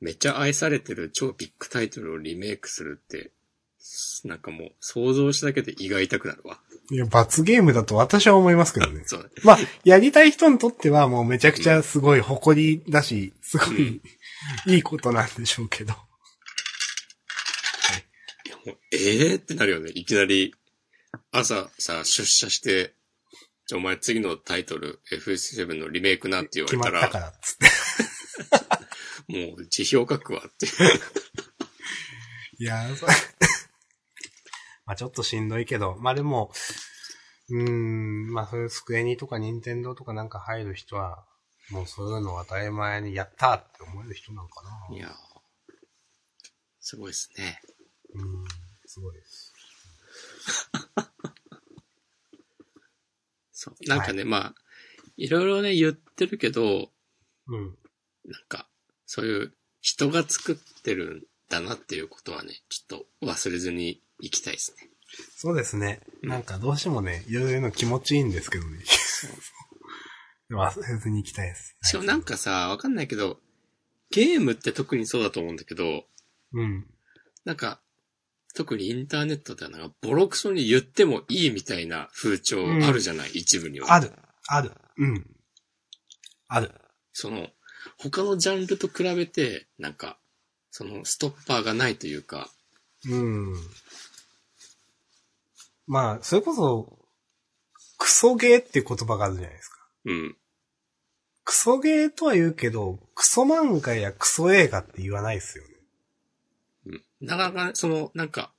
めっちゃ愛されてる超ビッグタイトルをリメイクするって、なんかもう、想像しただけで胃が痛くなるわ。いや、罰ゲームだと私は思いますけどね。そうね。まあ、やりたい人にとってはもうめちゃくちゃすごい誇りだし、すごいいいことなんでしょうけど。いやもう、ええー、ってなるよね。いきなり、朝さ、出社して、じゃあお前次のタイトル、FS7 のリメイクなって言わ決れたら、まったからっつって。もう辞表書くわって。いやー、そ まあちょっとしんどいけど、まあでも、うーん、まあそういうスクエニとかニンテンドーとかなんか入る人は、もうそういうのを当たり前にやったーって思える人なのかな。いやーすごいですね。うん、すごいです。そう。なんかね、まあ、いろいろね、言ってるけど、うん。なんか、そういう人が作ってるんだなっていうことはね、ちょっと忘れずに行きたいですね。そうですね。なんかどうしてもね、いろいろの気持ちいいんですけどね。忘れずに行きたいです。しかもなんかさ、わかんないけど、ゲームって特にそうだと思うんだけど、うん。なんか、特にインターネットではなんかボロクソに言ってもいいみたいな風潮あるじゃない、一部には。ある。ある。うん。ある。その、他のジャンルと比べて、なんか、そのストッパーがないというか、うん。まあ、それこそ、クソゲーっていう言葉があるじゃないですか。うん。クソゲーとは言うけど、クソ漫画やクソ映画って言わないですよね。うん。なかなか、その、なんか、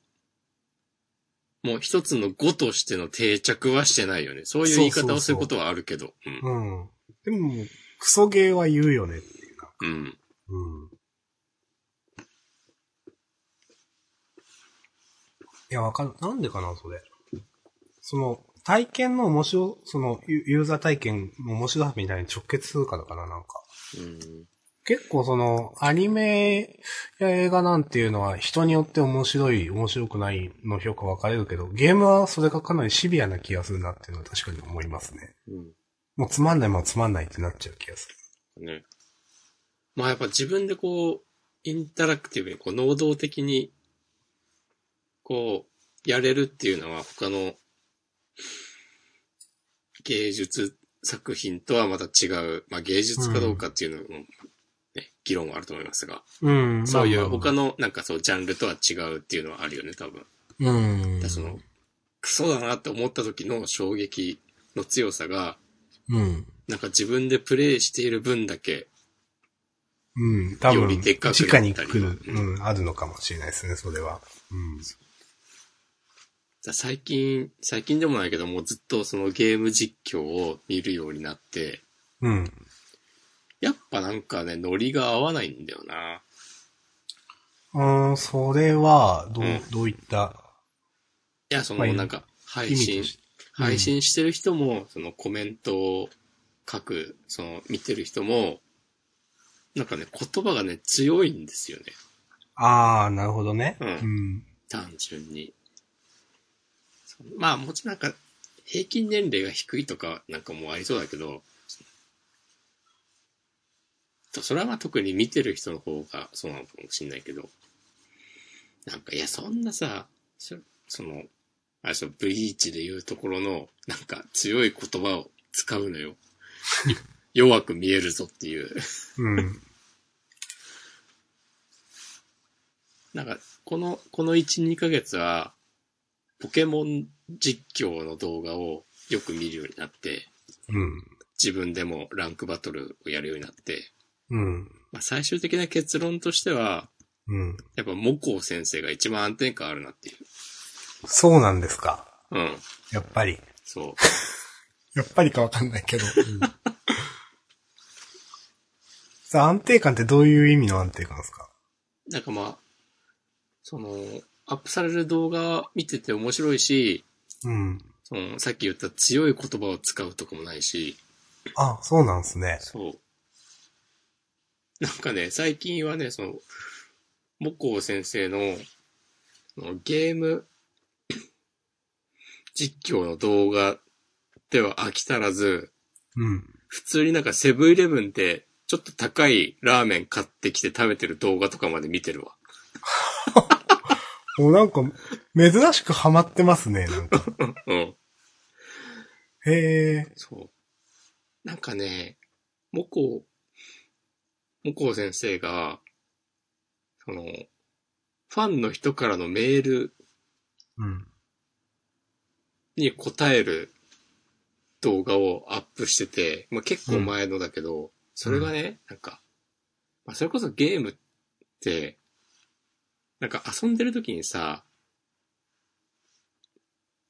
もう一つの語としての定着はしてないよね。そういう言い方をすることはあるけど。うん。うん。でも、クソゲーは言うよねっていうか。うん。うん。いや、わかる。なんでかな、それ。その、体験の面白、その、ユユーザー体験の面白さみたいに直結するからかな、なんか。うん。結構その、アニメや映画なんていうのは人によって面白い、面白くないの評価分かれるけど、ゲームはそれがかなりシビアな気がするなっていうのは確かに思いますね。うん。もうつまんないもんつまんないってなっちゃう気がする。ね。まあやっぱ自分でこう、インタラクティブに、こう、能動的に、こう、やれるっていうのは他の芸術作品とはまた違う、まあ芸術かどうかっていうのも、ね、議論はあると思いますが、うんそういう他のなんかそうジャンルとは違うっていうのはあるよね、多分。うん。その、クソだなって思った時の衝撃の強さが、うん。なんか自分でプレイしている分だけ、うん。多分、よりでっかく直に来る、うんうん、あるのかもしれないですね、それは。さ最近、最近でもないけどもうずっとそのゲーム実況を見るようになって、うん。うん。やっぱなんかね、ノリが合わないんだよな。うん、それは、どう、うんどういった、いや、そまあのなんか、配信意味とし、うん配信してる人も、そのコメントを書く、その見てる人も、なんかね、言葉がね、強いんですよね。ああ、なるほどね。うんうん。単純に。そうまあもちろんなんか、平均年齢が低いとかなんかもうありそうだけど、とそれはまあ特に見てる人の方がそうなのかもしれないけど、なんかいやそんなさ、そその、あれそう、ブリーチで言うところの、なんか強い言葉を使うのよ。弱く見えるぞっていう。うん。なんか、この、この1、2ヶ月は、ポケモン実況の動画をよく見るようになって、うん。自分でもランクバトルをやるようになって、うん。まあ、最終的な結論としては、うん。やっぱモコウ先生が一番安定感あるなっていそうなんですか。う。うん。やっぱり。そう。やっぱりかわかんないけど。さあ、安定感ってどういう意味の安定感ですか？なんかまあ、その、アップされる動画見てて面白いし、うん。その、さっき言った強い言葉を使うとかもないし、あ、そうなんですね。そう。なんかね、最近はね、その、モコウ先生の、ゲーム 実況の動画では飽き足らず、うん。普通になんかセブンイレブンでちょっと高いラーメン買ってきて食べてる動画とかまで見てるわ。もうなんか、珍しくハマってますね、なんか。うん。へえ。そう。なんかね、モコウ、モコウ先生が、その、ファンの人からのメールうん。に答える動画をアップしてて、まあ、結構前のだけど、それがね、なんか、まあ、それこそゲームって、なんか遊んでる時にさ、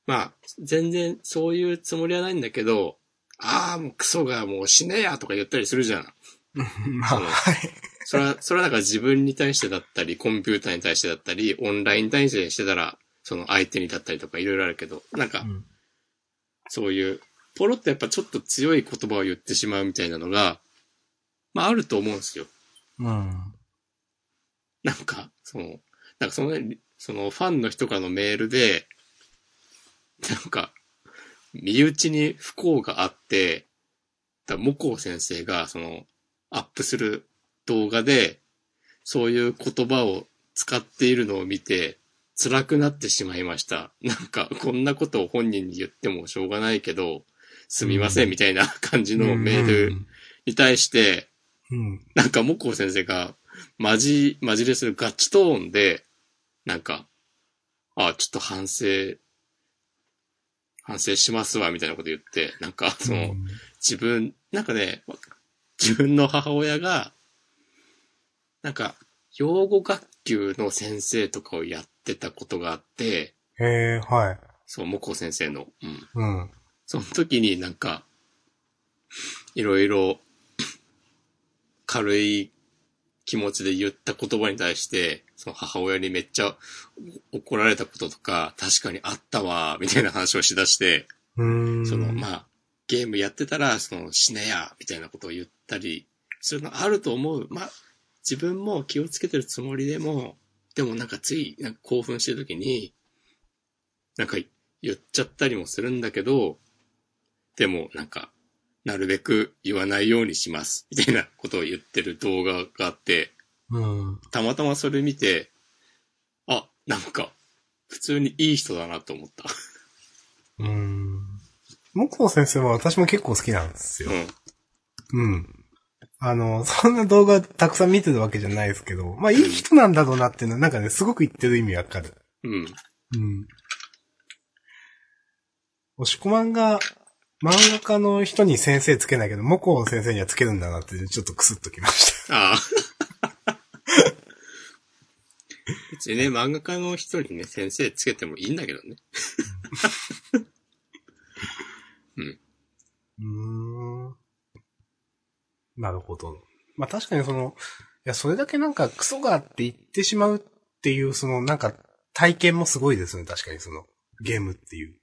まあ、全然そういうつもりはないんだけど、ああ、もうクソがもう死ねやとか言ったりするじゃん。まあ、うんはい。それは、それはなんか自分に対してだったり、コンピューターに対してだったり、オンライン対してしてたら、その相手にだったりとかいろいろあるけど、なんかう、んそういう、ポロッとやっぱちょっと強い言葉を言ってしまうみたいなのが、まああると思うんですよ。うん。なんか、その、なんかそのね、そのファンの人からのメールで、なんか、身内に不幸があって、だモコウ先生がその、アップする動画で、そういう言葉を使っているのを見て、辛くなってしまいました。なんか、こんなことを本人に言ってもしょうがないけど、すみません、みたいな感じのメールに対して、うん。なんか、もこ先生が、まじ、まじれするガチトーンで、なんか、あ、ちょっと反省、反省しますわ、みたいなこと言って、なんか、その、うん自分、なんかね、自分の母親が、なんか、養護学級の先生とかをやってたことがあって、へえ、はい。そう、もこ先生の。うん。うん。その時になんか、いろいろ、軽い気持ちで言った言葉に対して、その母親にめっちゃ怒られたこととか、確かにあったわ、みたいな話をしだして、うーん。その、まあ、ゲームやってたら、その、死ねや、みたいなことを言ったり、するのあると思う。まあ、自分も気をつけてるつもりでも、でもなんかつい、なんか興奮してる時に、なんか言っちゃったりもするんだけど、でもなんか、なるべく言わないようにします、みたいなことを言ってる動画があって、うん。たまたまそれ見て、あ、なんか、普通にいい人だなと思った。うーん。木工先生は私も結構好きなんですよう。ん。うん。あの、そんな動画たくさん見てるわけじゃないですけど、まあいい人なんだろうなっていうのはなんかね、すごく言ってる意味わかる。うん。うん。押し込まんが漫画家の人に先生つけないけど、木工の先生にはつけるんだなってちょっとクスッときました。ああ。別にね、漫画家の人にね、先生つけてもいいんだけどね。うーん。なるほど。まあ確かにその、いや、それだけなんかクソがあって言ってしまうっていう、そのなんか体験もすごいですね。確かにその、ゲームっていう。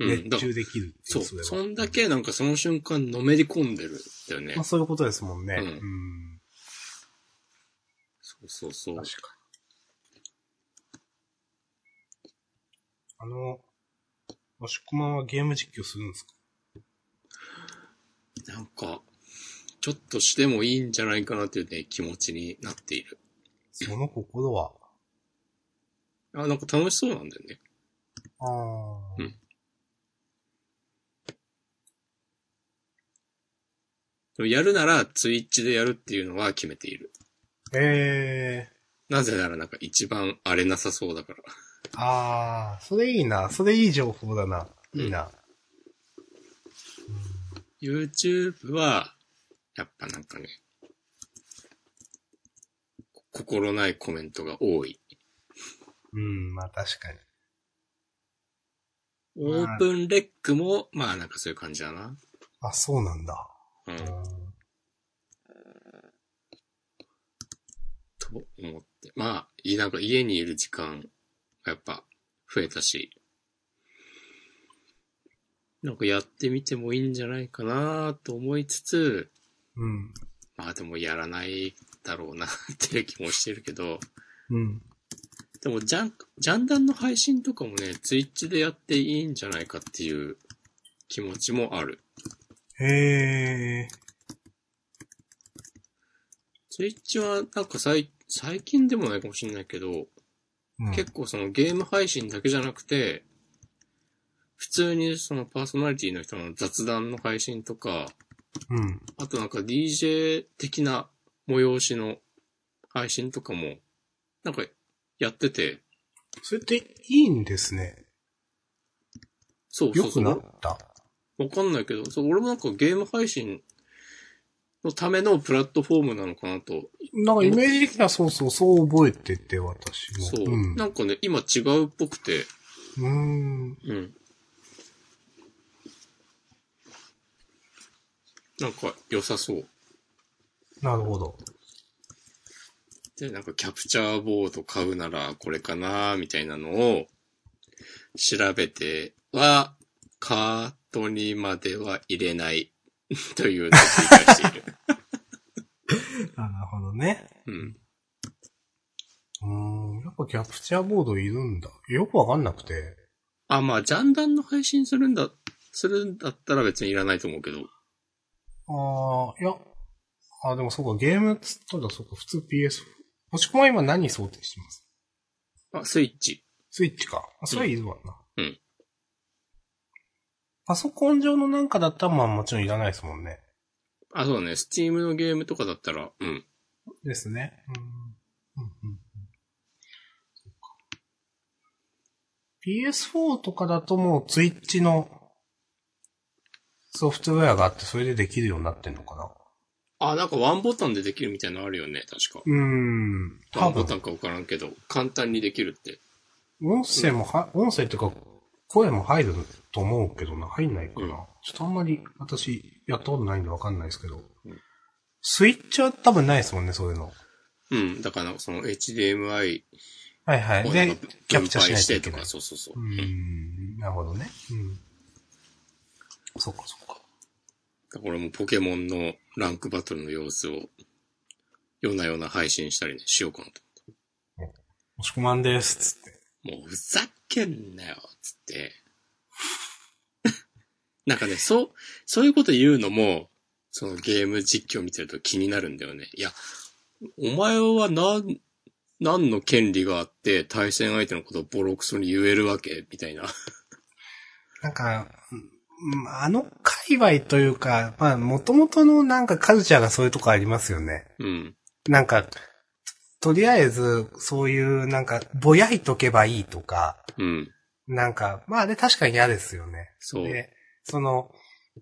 うん。熱中できるってそ、いうう、れはそんだけなんかその瞬間のめり込んでるんだよねまあ。そういうことですもんね。うんうんそうそうそう。確かに。あの、もしこまんはゲーム実況するんですか？なんか、ちょっとしてもいいんじゃないかなっていうね、気持ちになっている。その心は？あ、なんか楽しそうなんだよね。ああ。うんでもやるなら、ツイッチでやるっていうのは決めている。ええなぜならなんか一番荒れなさそうだから。ああ、それいいな。それいい情報だな。いいな。YouTube は、やっぱなんかね、こ心ないコメントが多い。うん、まあ確かに。オープンレックも、まあなんかそういう感じだな。あ、そうなんだ。うん。うんと思って。まあ、いなんか家にいる時間がやっぱ増えたし、なんかやってみてもいいんじゃないかなと思いつつ、うん。まあでもやらないだろうなっていう気もしてるけど、うん。でもジャン、ジャンダンの配信とかもね、ツイッチでやっていいんじゃないかっていう気持ちもある。へえ。ツイッチはなんか最最近でもないかもしれないけど、うん、結構そのゲーム配信だけじゃなくて、普通にそのパーソナリティの人の雑談の配信とか、うん。あとなんか DJ 的な催しの配信とかも、なんかやってて、それっていいんですね。そうそうそう。よくなった。わかんないけど、そう、俺もなんかゲーム配信のためのプラットフォームなのかなと。なんかイメージ的にはそうそう、そう覚えてて、私も。そう。うん。なんかね、今違うっぽくて、うーん。うん。なんか良さそう。なるほど。で、なんかキャプチャーボード買うならこれかなみたいなのを調べては、カートにまでは入れない というのを繰り返している。あ なるほどね。うん。うーん。やっぱキャプチャーボードいるんだ。よくわかんなくて。あ、まあ、ジャンダンの配信するんだ、するんだったら別にいらないと思うけど。ああ、いや。あでもそうか、ゲームっつったらそうか、普通 PS。もしくは今何想定してます？あ、スイッチ。スイッチか。あそれはいるわな。うん。パソコン上のなんかだったらまあもちろんいらないですもんね。あ、そうだね。スチームのゲームとかだったら、うん。ですね。うん。うんうんうんそっか PS4 とかだともうツイッチのソフトウェアがあってそれでできるようになってんのかな？あ、なんかワンボタンでできるみたいなのあるよね、確か。うーん。ワンボタンかわからんけど、簡単にできるって。音声もは、音声っていうか、声も入ると思うけどな、入んないかな。うんちょっとあんまり私やったことないんでわかんないですけど。うんスイッチは多分ないですもんね、そういうの。うん。だから、その HDMI はいはい。をなんでか、キャ分プチャーしないとてとか、いけない。そうそうそう。うーん、なるほどね。うん。そっかそっか。だからもうポケモンのランクバトルの様子を、夜な夜な配信したりね、しようかなと。もしこまんです、つって。もうふざけんなよ、つって。なんかね、そう、そういうこと言うのも、そのゲーム実況見てると気になるんだよね。いや、お前は何、何の権利があって対戦相手のことをボロクソに言えるわけ？みたいな。なんか、うんあの界隈というか、まあ、元々のなんかカルチャーがそういうとこありますよね。うん。なんか、とりあえず、そういう、なんか、ぼやいとけばいいとか、うん。なんか、まあ、あれ確かに嫌ですよね。そう。で、その、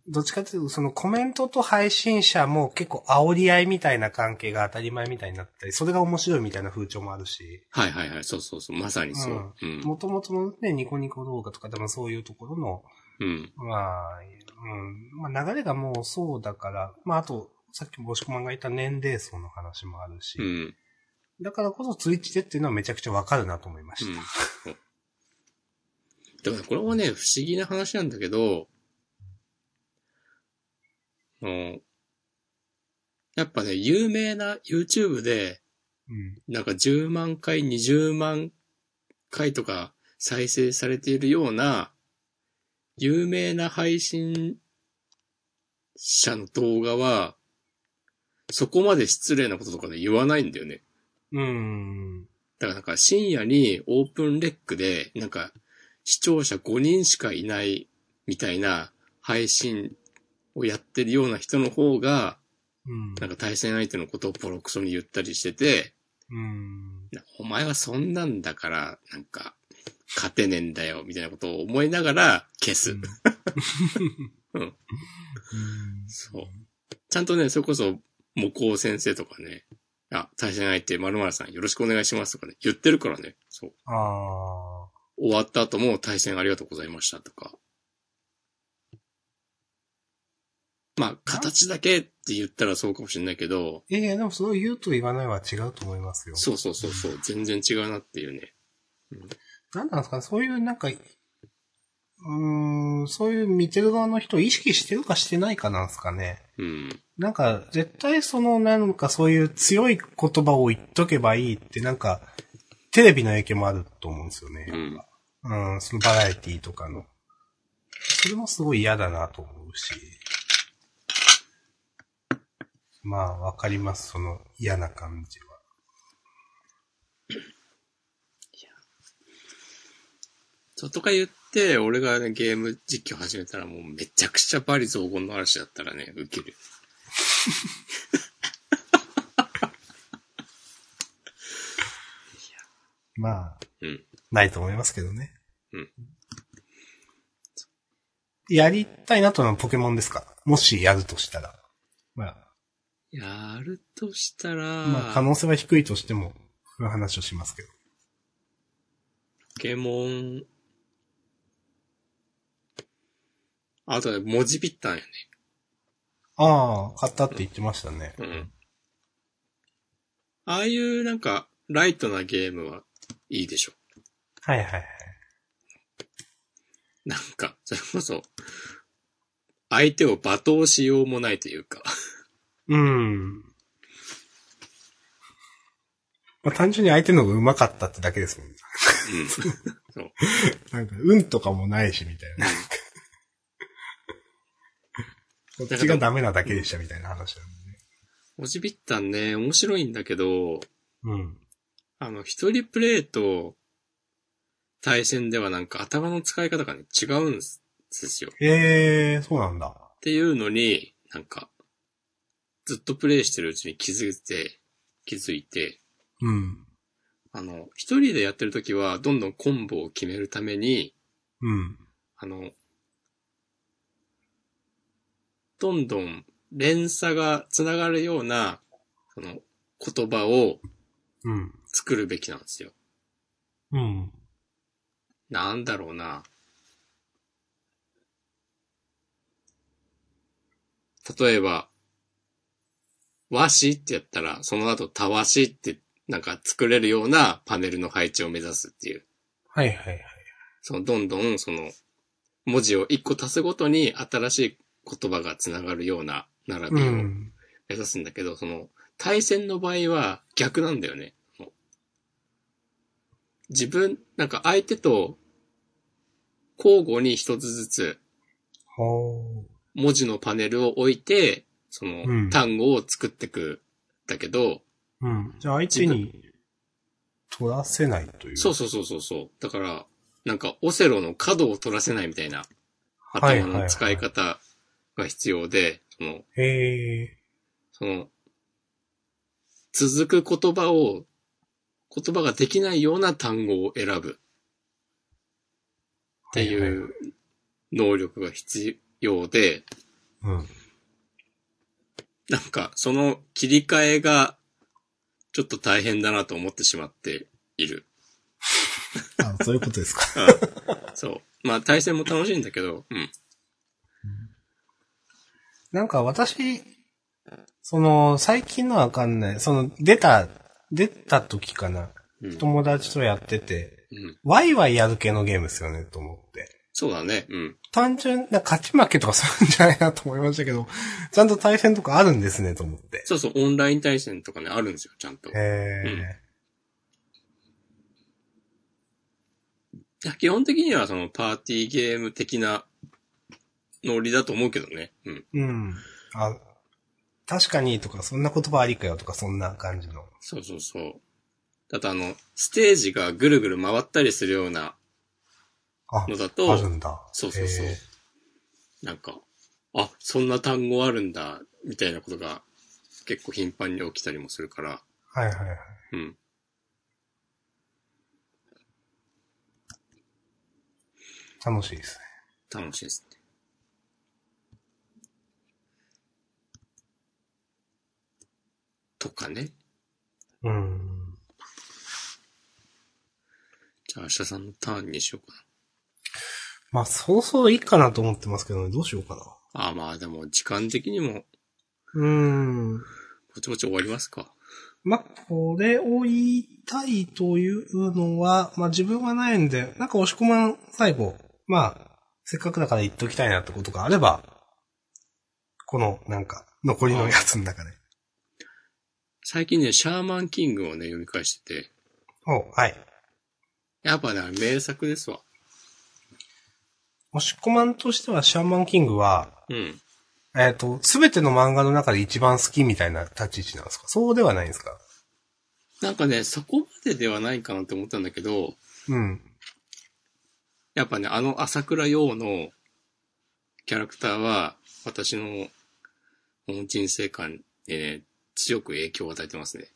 どっちかというと、そのコメントと配信者も結構煽り合いみたいな関係が当たり前みたいになったり、それが面白いみたいな風潮もあるし、はいはいはい。そうそうそう。まさにそう。うん。元々のね、ニコニコ動画とかでもそういうところの、うん。まあ、うん、まあ流れがもうそうだから、まああと、さっきも押し込まんが言った年齢層の話もあるし、うん。だからこそツイッチでっていうのはめちゃくちゃわかるなと思いましうんた。。そうでもね、これもね、不思議な話なんだけど、あのやっぱね、有名な YouTube で、うん。なんか10万回、20万回とか再生されているような、有名な配信者の動画は、そこまで失礼なこととかで言わないんだよね。うん。だからなんか深夜にオープンレックで、なんか視聴者5人しかいないみたいな配信をやってるような人の方が、うん。なんか対戦相手のことをボロクソに言ったりしてて、うん。なお前はそんなんだから、なんか、勝てねえんだよ、みたいなことを思いながら消す。うん。そう。ちゃんとね、それこそ、模倣先生とかね、あ、対戦相手、〇〇さんよろしくお願いしますとかね、言ってるからね、そう。ああ。終わった後も対戦ありがとうございましたとか。まあ、形だけって言ったらそうかもしれないけど、いやいや、でもそれを言うと言わないは違うと思いますよ。そうそうそうそう、全然違うなっていうね。なんなんですかね、そういうなんか、うーん、そういう見てる側の人を意識してるかしてないかなんですかね。うん。なんか、絶対その、なんかそういう強い言葉を言っとけばいいって、なんか、テレビの影響もあると思うんですよね。うん。うん、そのバラエティとかの。それもすごい嫌だなと思うし。まあ、わかります、その嫌な感じは。そうとか言って、俺がね、ゲーム実況始めたらもうめちゃくちゃバリ雑言の嵐だったらね、ウケる。まあ、うん。ないと思いますけどね。うん。やりたいなとのはポケモンですか？もしやるとしたら。まあ、やるとしたら、まあ可能性は低いとしても、そういう話をしますけど。ポケモン、あとね、文字ピッタンやね。ああ、買ったって言ってましたね。うん。ああいうなんか、ライトなゲームはいいでしょ。はいはいはい。なんか、それこそ、相手を罵倒しようもないというか。うん。まあ単純に相手の方が上手かったってだけですもんね。うん。そう。なんか、運とかもないし、みたいな。こっちがダメなだけでした、みたいな話なんでね。文字ピッタンね、面白いんだけど、うん。あの、一人プレイと、対戦ではなんか頭の使い方がね、違うんですよ。っええー、そうなんだ。ていうのに、なんか、ずっとプレイしてるうちに気づいて、気づいて、うん。あの、一人でやってる時は、どんどんコンボを決めるために、うん。あの、どんどん連鎖が繋がるような、その、言葉をうん。作るべきなんですよ。うん。なんだろうな。例えば、和紙ってやったら、その後たわしってなんか作れるようなパネルの配置を目指すっていう。はいはいはい。そのどんどんその文字を一個足すごとに新しい言葉が繋がるような並うびをん。目指すんだけど、その対戦の場合は逆なんだよね。自分、なんか相手と交互に一つずつほ文字のパネルを置いて、そのうん単語を作ってくだけど、う。うん。じゃあ相手に取らせないという。そうそうそうそうそう。だから、なんかオセロの角を取らせないみたいなはい頭の使い方が必要で、その、へえ。その、続く言葉を、言葉ができないような単語を選ぶっていう能力が必要で、うん。なんかその切り替えがちょっと大変だなと思ってしまっている。あ、そういうことですか。そう。まあ対戦も楽しいんだけど、うん。なんか私、その、最近のはわかんない。その、出た、出た時かな。うん。友達とやってて、うん、ワイワイやる系のゲームですよね、と思って。そうだね。うん。単純な勝ち負けとかするんじゃないなと思いましたけど、ちゃんと対戦とかあるんですね、と思って。そうそう、オンライン対戦とかね、あるんですよ、ちゃんと。へえ。いや基本的にはそのパーティーゲーム的なノリだと思うけどね。うん。うん。あ、確かにとか、そんな言葉ありかよとか、そんな感じの。そうそうそう。だとあの、ステージがぐるぐる回ったりするようなあ、のだあと、るんだ。そうそうそうへなんか、あ、そんな単語あるんだ、みたいなことが結構頻繁に起きたりもするから、ーはいはいはい。うん。楽しいですね。楽しいですね。とかね。うん。じゃあ明日さんのターンにしようかまあ、そろそろいいかなと思ってますけどね、どうしようかな。な。ああまあでも時間的にもうーん。ぼちぼち終わりますか。まあ、これを言いたいというのは、まあ自分はないんで、なんか押し込まん最後、まあ、せっかくだから言っときたいなってことがあれば、この、なんか、残りのやつの中で。最近ね、シャーマンキングをね、読み返してて、おはい。やっぱね、名作ですわ。押し込まんとしては、シャーマンキングは、うん。えっ、と、すべての漫画の中で一番好きみたいな立ち位置なんですか？そうではないんですか？なんかね、そこまでではないかなって思ったんだけど、うん。やっぱね、あの朝倉陽のキャラクターは、私の人生観にね、強く影響を与えてますね。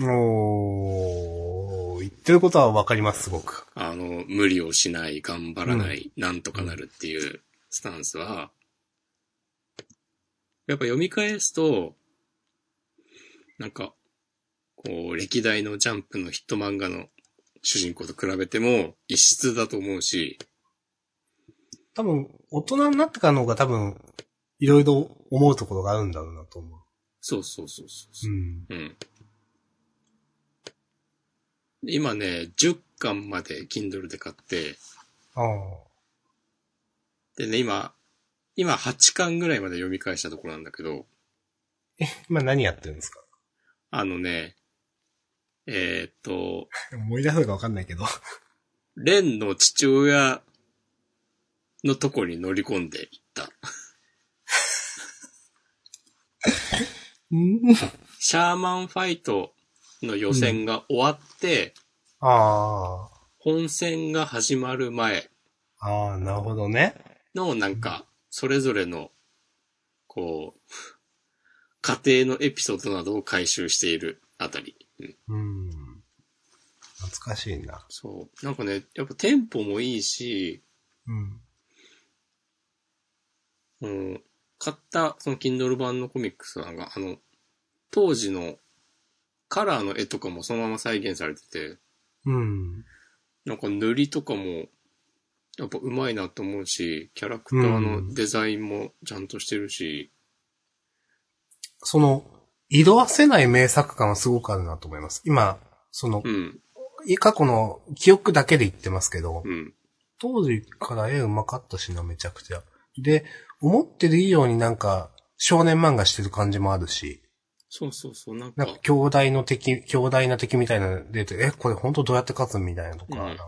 おー、言ってることはわかります、すごく。あの、無理をしない、頑張らない、なんとかなるっていうスタンスは、やっぱ読み返すと、なんか、こう、歴代のジャンプのヒット漫画の主人公と比べても異質だと思うし、多分、大人になってからの方が多分、いろいろ思うところがあるんだろうなと思う。そうそうそうそうそうう。ん。うん。今ね、10巻まで Kindle で買って、ああ。でね、今、今8巻ぐらいまで読み返したところなんだけど、今何やってるんですか？あのね、えーっと、思い出せるかわかんないけど。レンの父親のとこに乗り込んでいった。うんシャーマンファイトの予選が終わって、ああ。本戦が始まる前ああ、なるほどね。のなんか、それぞれの、こう、家庭のエピソードなどを回収しているあたり。うん、うん。懐かしいな。そう。なんかね、やっぱテンポもいいし、うん。うん、買ったその Kindle 版のコミックスなんか、あの、当時のカラーの絵とかもそのまま再現されてて、うん。なんか塗りとかも、やっぱ上手いなと思うし、キャラクターのデザインもちゃんとしてるし、その、色あせない名作感はすごくあるなと思います。今、そのう、ん、過去の記憶だけで言ってますけど、うん、当時から絵上手かったしな、めちゃくちゃ。で、思ってる以上になんか、少年漫画してる感じもあるし、そうそうそう、なんかなんか、兄弟の敵、兄弟な敵みたいなの出て、え、これ本当どうやって勝つみたいなとか、うんなんか、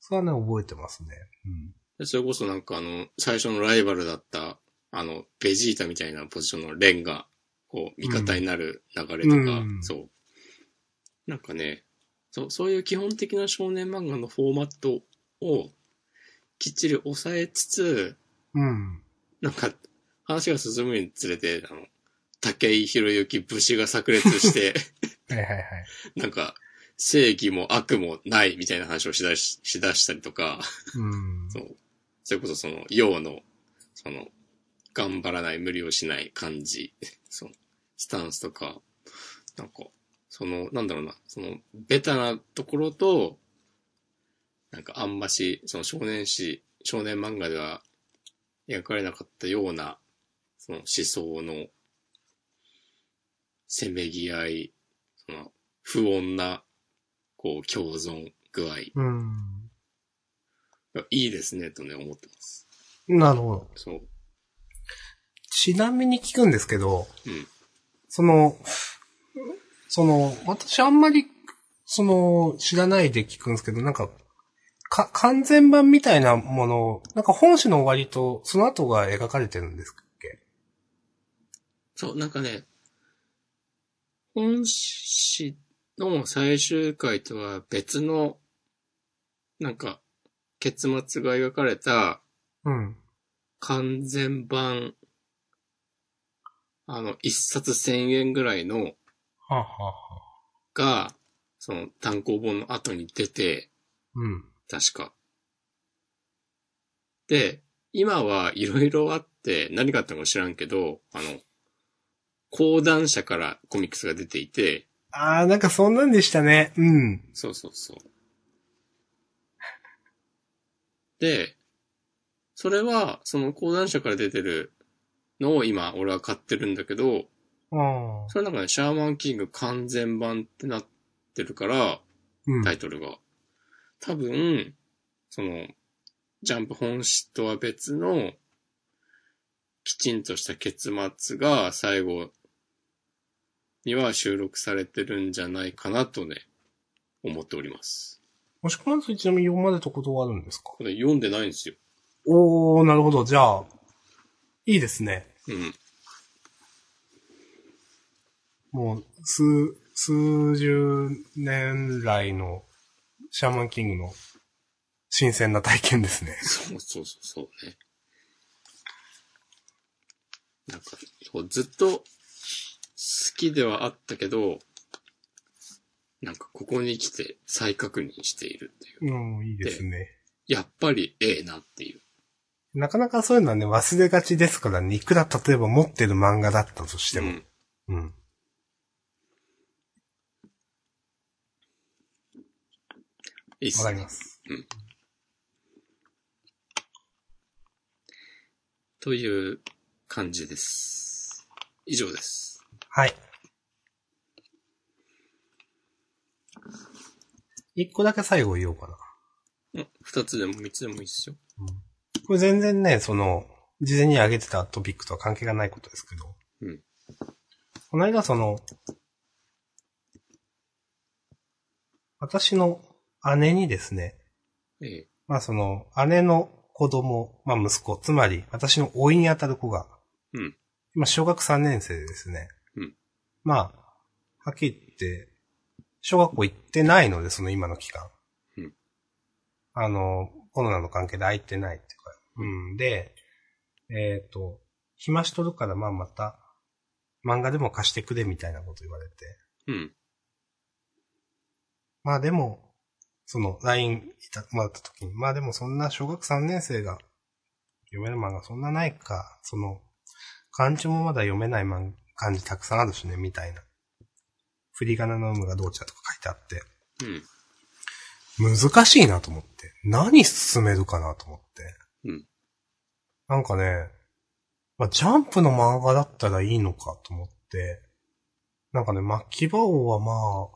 それはね、覚えてますね。でそれこそなんかあの、最初のライバルだった、あの、ベジータみたいなポジションのレンが、こう、味方になる流れとか、うんそう。なんかね、そう、そういう基本的な少年漫画のフォーマットをきっちり抑えつつ、うん。うん。なんか、話が進むにつれて、あの、武井宏之武士が炸裂して、はいはいはい。なんか、正義も悪もないみたいな話をしだし、しだしたりとか、うん。そう。それこそその、陽の、その、頑張らない、無理をしない感じ、その、スタンスとか、なんか、その、なんだろうな、その、ベタなところと、なんかあんまし、その少年誌、少年漫画では描かれなかったような、その思想の、せめぎ合い、その、不穏な、こう、共存具合、うん。いいですね、とね、思ってます。なるほど。そう。ちなみに聞くんですけど、うん。その、その、私あんまり、その、知らないで聞くんですけど、なんか、か、完全版みたいなもの、なんか本誌の終わりと、その後が描かれてるんですっけ？そう、なんかね、本誌の最終回とは別の、なんか、結末が描かれたうん。完全版、あの、一冊千円ぐらいのはあ、はあはあ、が、その単行本の後に出て、うん。確か。で、今はいろいろあって、何があったのか知らんけど、あの、講談社からコミックスが出ていて、ああ、なんかそんなんでしたね。うん。そうそうそう。で、それは、その講談社から出てるのを今、俺は買ってるんだけど。それなんかね、シャーマンキング完全版ってなってるから、うん。タイトルが。多分、その、ジャンプ本誌とは別の、きちんとした結末が最後には収録されてるんじゃないかなとね、思っております。もしくはちなみに読まれたことはあるんですか？これ読んでないんですよ。おー、なるほど。じゃあ、いいですね。うん。もう、数、数十年来のシャーマンキングの新鮮な体験ですね。そうそうそうそうね。なんか、ずっと好きではあったけど、なんかここに来て再確認しているっていう。うん、いいですね。やっぱりええなっていう。なかなかそういうのはね、忘れがちですからね。いくら例えば持ってる漫画だったとしても。うん。うん。いいっすねわかりま。す。という感じです。以上です。はい。一個だけ最後言おうかな。うん二つでも三つでもいいっすよ。これ全然ね、その、事前に挙げてたトピックとは関係がないことですけど。うん。この間その、私の姉にですね、ええ。まあその、姉の子供、まあ息子、つまり私の甥にあたる子が、うん。今小学3年生でですね。うん。まあ、はっきり言って、小学校行ってないので、その今の期間。うん。あの、コロナの関係で空いてないっていうか、うん。で、えっ、と、暇しとるからまあまた、漫画でも貸してくれみたいなこと言われて。うん。まあでも、その、LINE いた、もらった時に、まあでもそんな小学3年生が読める漫画そんなないか、その、漢字もまだ読めない漫漢字たくさんあるしね、みたいな。振り仮名の有無がどうちゃとか書いてあって、うん。難しいなと思って。何進めるかなと思って。うん。なんかね、まあ、ジャンプの漫画だったらいいのかと思って、なんかね、巻き場王はまあ、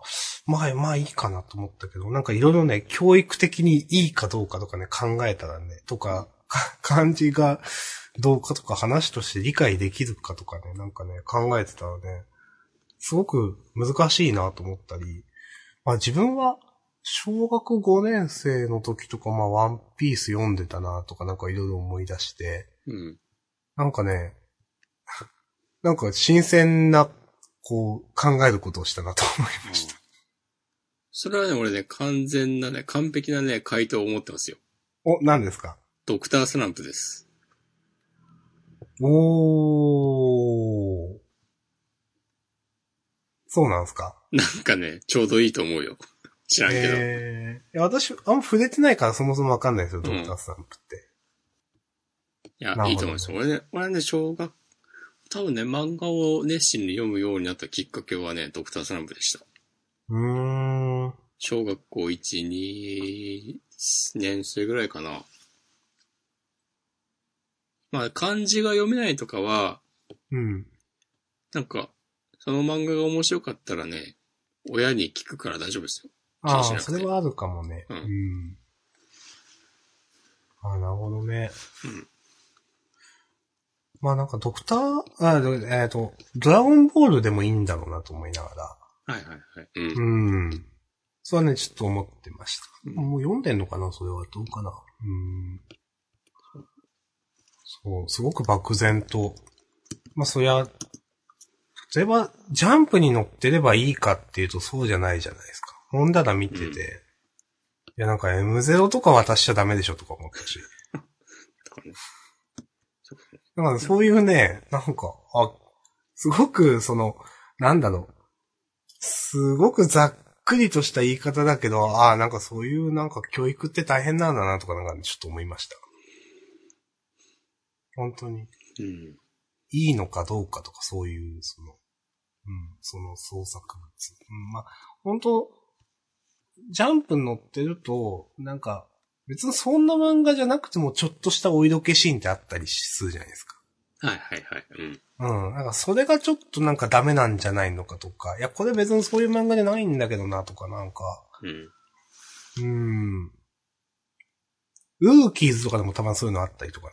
まあ、まあいいかなと思ったけど、なんかいろいろね、教育的にいいかどうかとかね、考えたらね、とか、か 漢字がどうかとか話として理解できるかとかね、なんかね、考えてたらね、すごく難しいなと思ったり、まあ自分は小学5年生の時とかまあワンピース読んでたなとかなんかいろいろ思い出して、うん。なんかね、なんか新鮮な、こう、考えることをしたなと思いました。それはね、俺ね、完全なね、完璧なね、回答を持ってますよ。お、何ですか？ドクタースランプです。おー。そうなんですか？なんかね、ちょうどいいと思うよ。知らんけど。えー、いや私、あんま触れてないからそもそもわかんないですよ、ドクタースタンプって。いやいいと思いますよ。俺ね、俺ね、小学、多分ね、漫画を熱心に読むようになったきっかけはね、ドクタースランプでした。うーん。小学校1、2年生ぐらいかな。まあ、漢字が読めないとかは、うん。なんか、その漫画が面白かったらね、親に聞くから大丈夫ですよ。気ああ、にしなくてそれはあるかもね。うんん。ああ、なるほどね。うんまあなんかドクター、あどえっ、と、ドラゴンボールでもいいんだろうなと思いながら。はいはいはい。うん。うん。それはね、ちょっと思ってました。うんもう読んでんのかなそれは。どうかなうん。そう、すごく漠然と。まあそりゃ、例えば、ジャンプに乗ってればいいかっていうとそうじゃないじゃないですか。本棚見てて、うんいやなんか M0 とか渡しちゃダメでしょとか思ったし。だからそういうね、なんか、あ、すごく、その、なんだろう。すごくざっくりとした言い方だけど、ああ、なんかそういうなんか教育って大変なんだなとかなんかちょっと思いました。本当に、うん。いいのかどうかとかそういう、その、うん、その創作物。うん、まあ、本当ジャンプに乗ってると、なんか、別にそんな漫画じゃなくてもちょっとしたお色気シーンってあったりするじゃないですか。はいはいはい。うん。うん。なんかそれがちょっとなんかダメなんじゃないのかとか、いや、これ別にそういう漫画じゃないんだけどなとか、なんか、うん。うーん。ルーキーズとかでもたまにそういうのあったりとかね。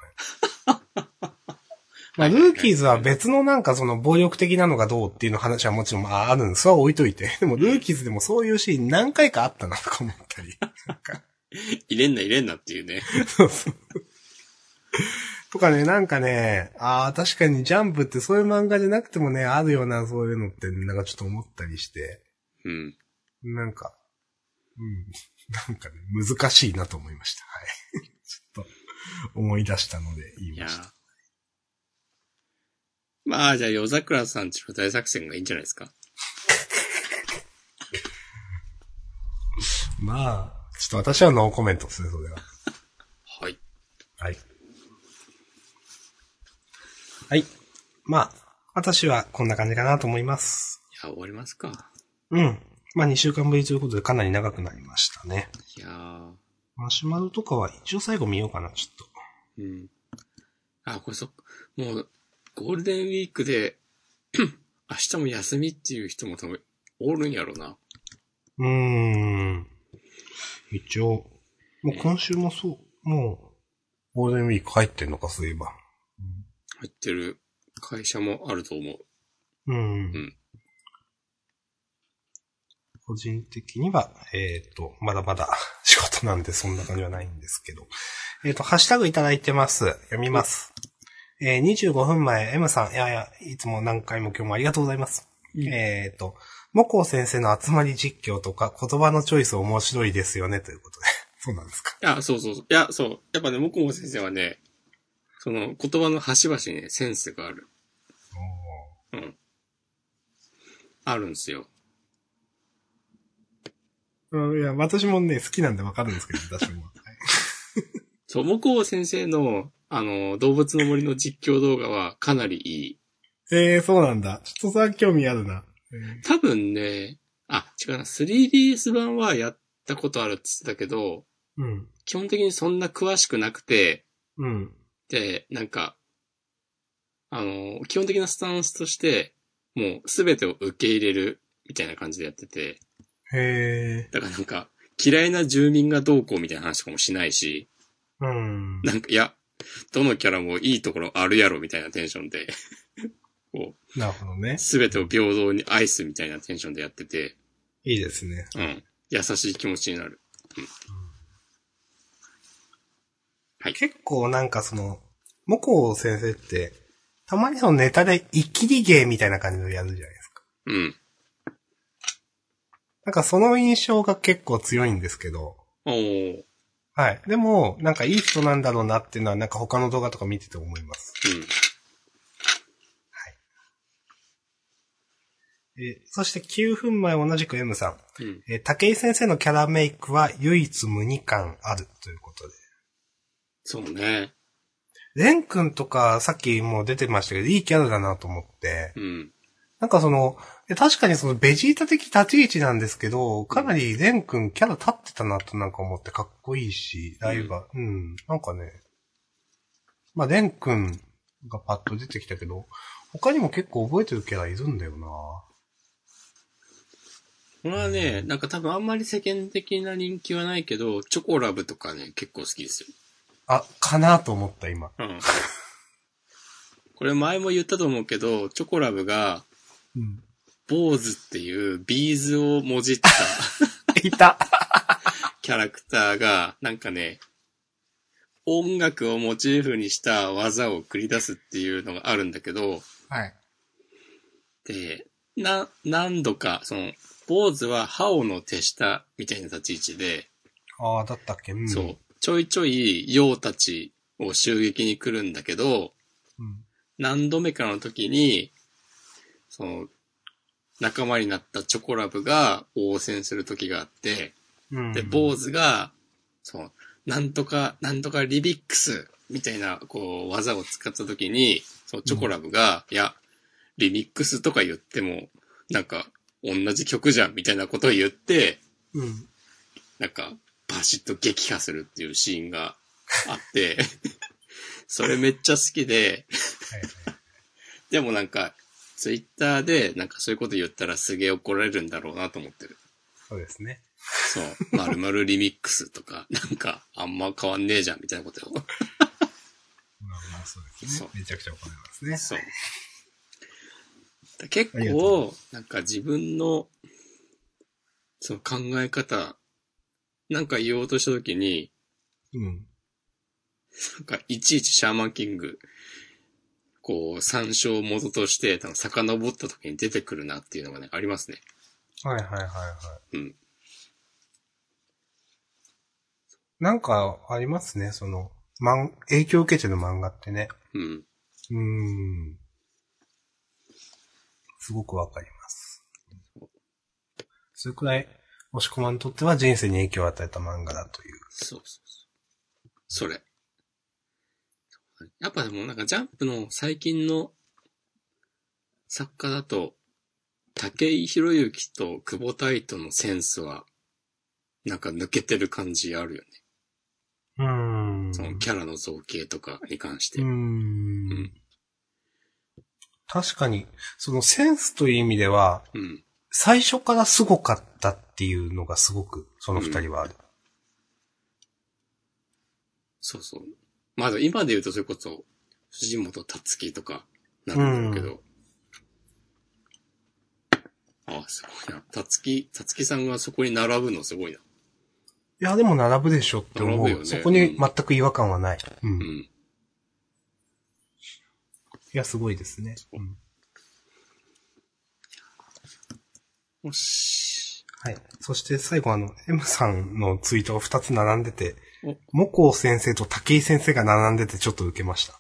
まあ、ルーキーズは別のなんかその暴力的なのがどうっていうの話はもちろんまああるんです。それは置いといて。でもルーキーズでもそういうシーン何回かあったなとか思ったり。なんか、入れんな入れんなっていうね。そうそう。とかね、なんかね、ああ、確かにジャンプってそういう漫画じゃなくてもね、あるような、そういうのって、なんかちょっと思ったりして、うん。なんか、うん、なんかね、難しいなと思いました。はい。ちょっと、思い出したので言いました。まあ、じゃあ、夜桜さんちの大作戦がいいんじゃないですか。まあ、ちょっと私はノーコメントですね、それは。はい。はい。はい。まあ、私はこんな感じかなと思います。いや、終わりますか。うん。まあ2週間ぶりということでかなり長くなりましたね。いやー。マシュマロとかは一応最後見ようかな、ちょっと。うん。あ、これそ。もう、ゴールデンウィークで、明日も休みっていう人も多分、おるんやろな。うーん。一応、もう今週もそう、もう、ゴールデンウィーク入ってんのか、そういえば。入ってる会社もあると思う。うん。ん個人的には、えっ、と、まだまだ 仕事なんでそんな感じはないんですけど。えっ、と、ハッシュタグいただいてます。読みます。えー25分前、M さん、いやいや、いつも何回も今日もありがとうございます。えっ、と、モコ先生の集まり実況とか言葉のチョイス面白いですよね、ということで。そうなんですか。いや、そうそうそう。いや、そう。やっぱね、もこも先生はね、その言葉の端々にね、センスがある。うん。あるんですよ。うん、いや、私もね、好きなんでわかるんですけど、私も。はいそう、もこ先生の、あの、動物の森の実況動画はかなりいい。えー、そうなんだ。ちょっとさ、興味あるな。多分ね、あ、違うな、3DS 版はやったことあるって言ってたけど、うん。基本的にそんな詳しくなくて、うん。で、なんか、あの、基本的なスタンスとして、もうすべてを受け入れるみたいな感じでやってて、へだからなんか、嫌いな住民がどうこうみたいな話とかもしないし、ー。うん。なんか、いや、どのキャラもいいところあるやろみたいなテンションで、こう、なるほどね。すべてを平等に愛すみたいなテンションでやってて、いいですね。うん。優しい気持ちになる。結構なんかその、モコ先生って、たまにそのネタでイキリ芸みたいな感じのやるじゃないですか。うん。なんかその印象が結構強いんですけど、おー。はい。でも、なんかいい人なんだろうなっていうのは、なんか他の動画とか見てて思います。えーそして9分前同じく M さん。うん。うん。えー竹井先生のキャラメイクは唯一無二感あるということで。そうね。レン君とかさっきも出てましたけど、いいキャラだなと思って。うん。なんかその、え確かにそのベジータ的立ち位置なんですけど、かなりレン君キャラ立ってたなとなんか思ってかっこいいし、ライバー、うん、なんかね、まあレン君がパッと出てきたけど、他にも結構覚えてるキャラいるんだよなこれはね、なんか多分あんまり世間的な人気はないけど、チョコラブとかね、結構好きですよ。あ、かなと思った今。うん。これ前も言ったと思うけど、チョコラブが、うん。坊主っていうビーズをもじった いた キャラクターが、なんかね、音楽をモチーフにした技を繰り出すっていうのがあるんだけど、はい。で、な、何度か、その、坊主は歯をの手下みたいな立ち位置で、ああ、だったっけ？うん。そう、ちょいちょい妖たちを襲撃に来るんだけど、うん。何度目かの時に、その、仲間になったチョコラブが応戦する時があって、うん。で、坊主が、そう、なんとか、なんとかリビックスみたいな、こう、技を使った時に、そう、チョコラブが、いや、リミックスとか言っても、なんか、同じ曲じゃんみたいなことを言って、うん。なんか、バシッと撃破するっていうシーンがあって、それめっちゃ好きで。でもなんか、ツイッターでなんかそういうこと言ったらすげえ怒られるんだろうなと思ってる。そうですね。そう。まるまるリミックスとか、なんか、あんま変わんねえじゃんみたいなことよ。まあまあそうです。ねめちゃくちゃ怒られますね。そう。だ結構、なんか自分の、その考え方、なんか言おうとしたときに、うん。なんかいちいちシャーマンキング、こう、参照元として、多分遡った時に出てくるなっていうのがね、ありますね。はいはいはいはい。うん。なんかありますね、その、漫、影響を受けてる漫画ってね。うん。うーん。すごくわかります。それくらい、押し込まんにとっては人生に影響を与えた漫画だという。そうそうそう。それ。やっぱでもなんかジャンプの最近の作家だと、竹井宏之と久保太斗のセンスは、なんか抜けてる感じあるよね。うーん。そのキャラの造形とかに関して。うーうんん。確かに、そのセンスという意味では、うん。最初からすごかったっていうのがすごく、その二人はある。そうそう。まだ今で言うとそれこそ、藤本達樹とかなんだけど。ああ、すごいな。達樹、達樹さんがそこに並ぶのすごいな。いや、でも並ぶでしょって思う。ねそこに全く違和感はない。うん。いうん。や、すごいですね。うんよし。はい。そして最後あの、M さんのツイートが2つ並んでてお、モコ先生と武井先生が並んでてちょっと受けました。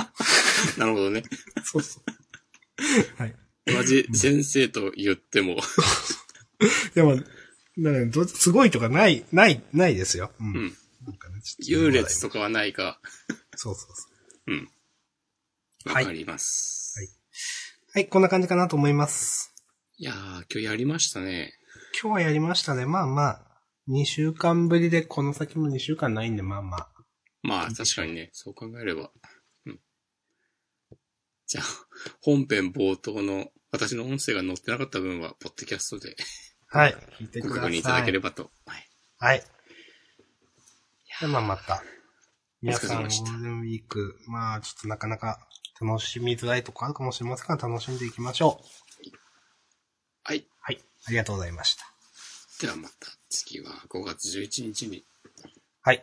なるほどね。そうそう。はい。同じ先生と言っても、でも、だかすごいとかない、ない、ないですよ。うん。うん。なんかね優劣とかはないが、そうそうそう。うん。わはいかります。はいはい、こんな感じかなと思います。いやー、今日やりましたね。今日はやりましたね。まあまあ、2週間ぶりでこの先も2週間ないんで、まあまあ。まあ、確かにね、そう考えれば。うん。じゃあ、本編冒頭の私の音声が載ってなかった分は、ポッドキャストではい。聞いてごください。確認いただければと。はい。はい。で、まあまた。皆さん、ゴールデンウィーク、まあちょっとなかなか楽しみづらいとこあるかもしれませんが、楽しんでいきましょう。はい。はい。ありがとうございました。ではまた次は5月11日にはい。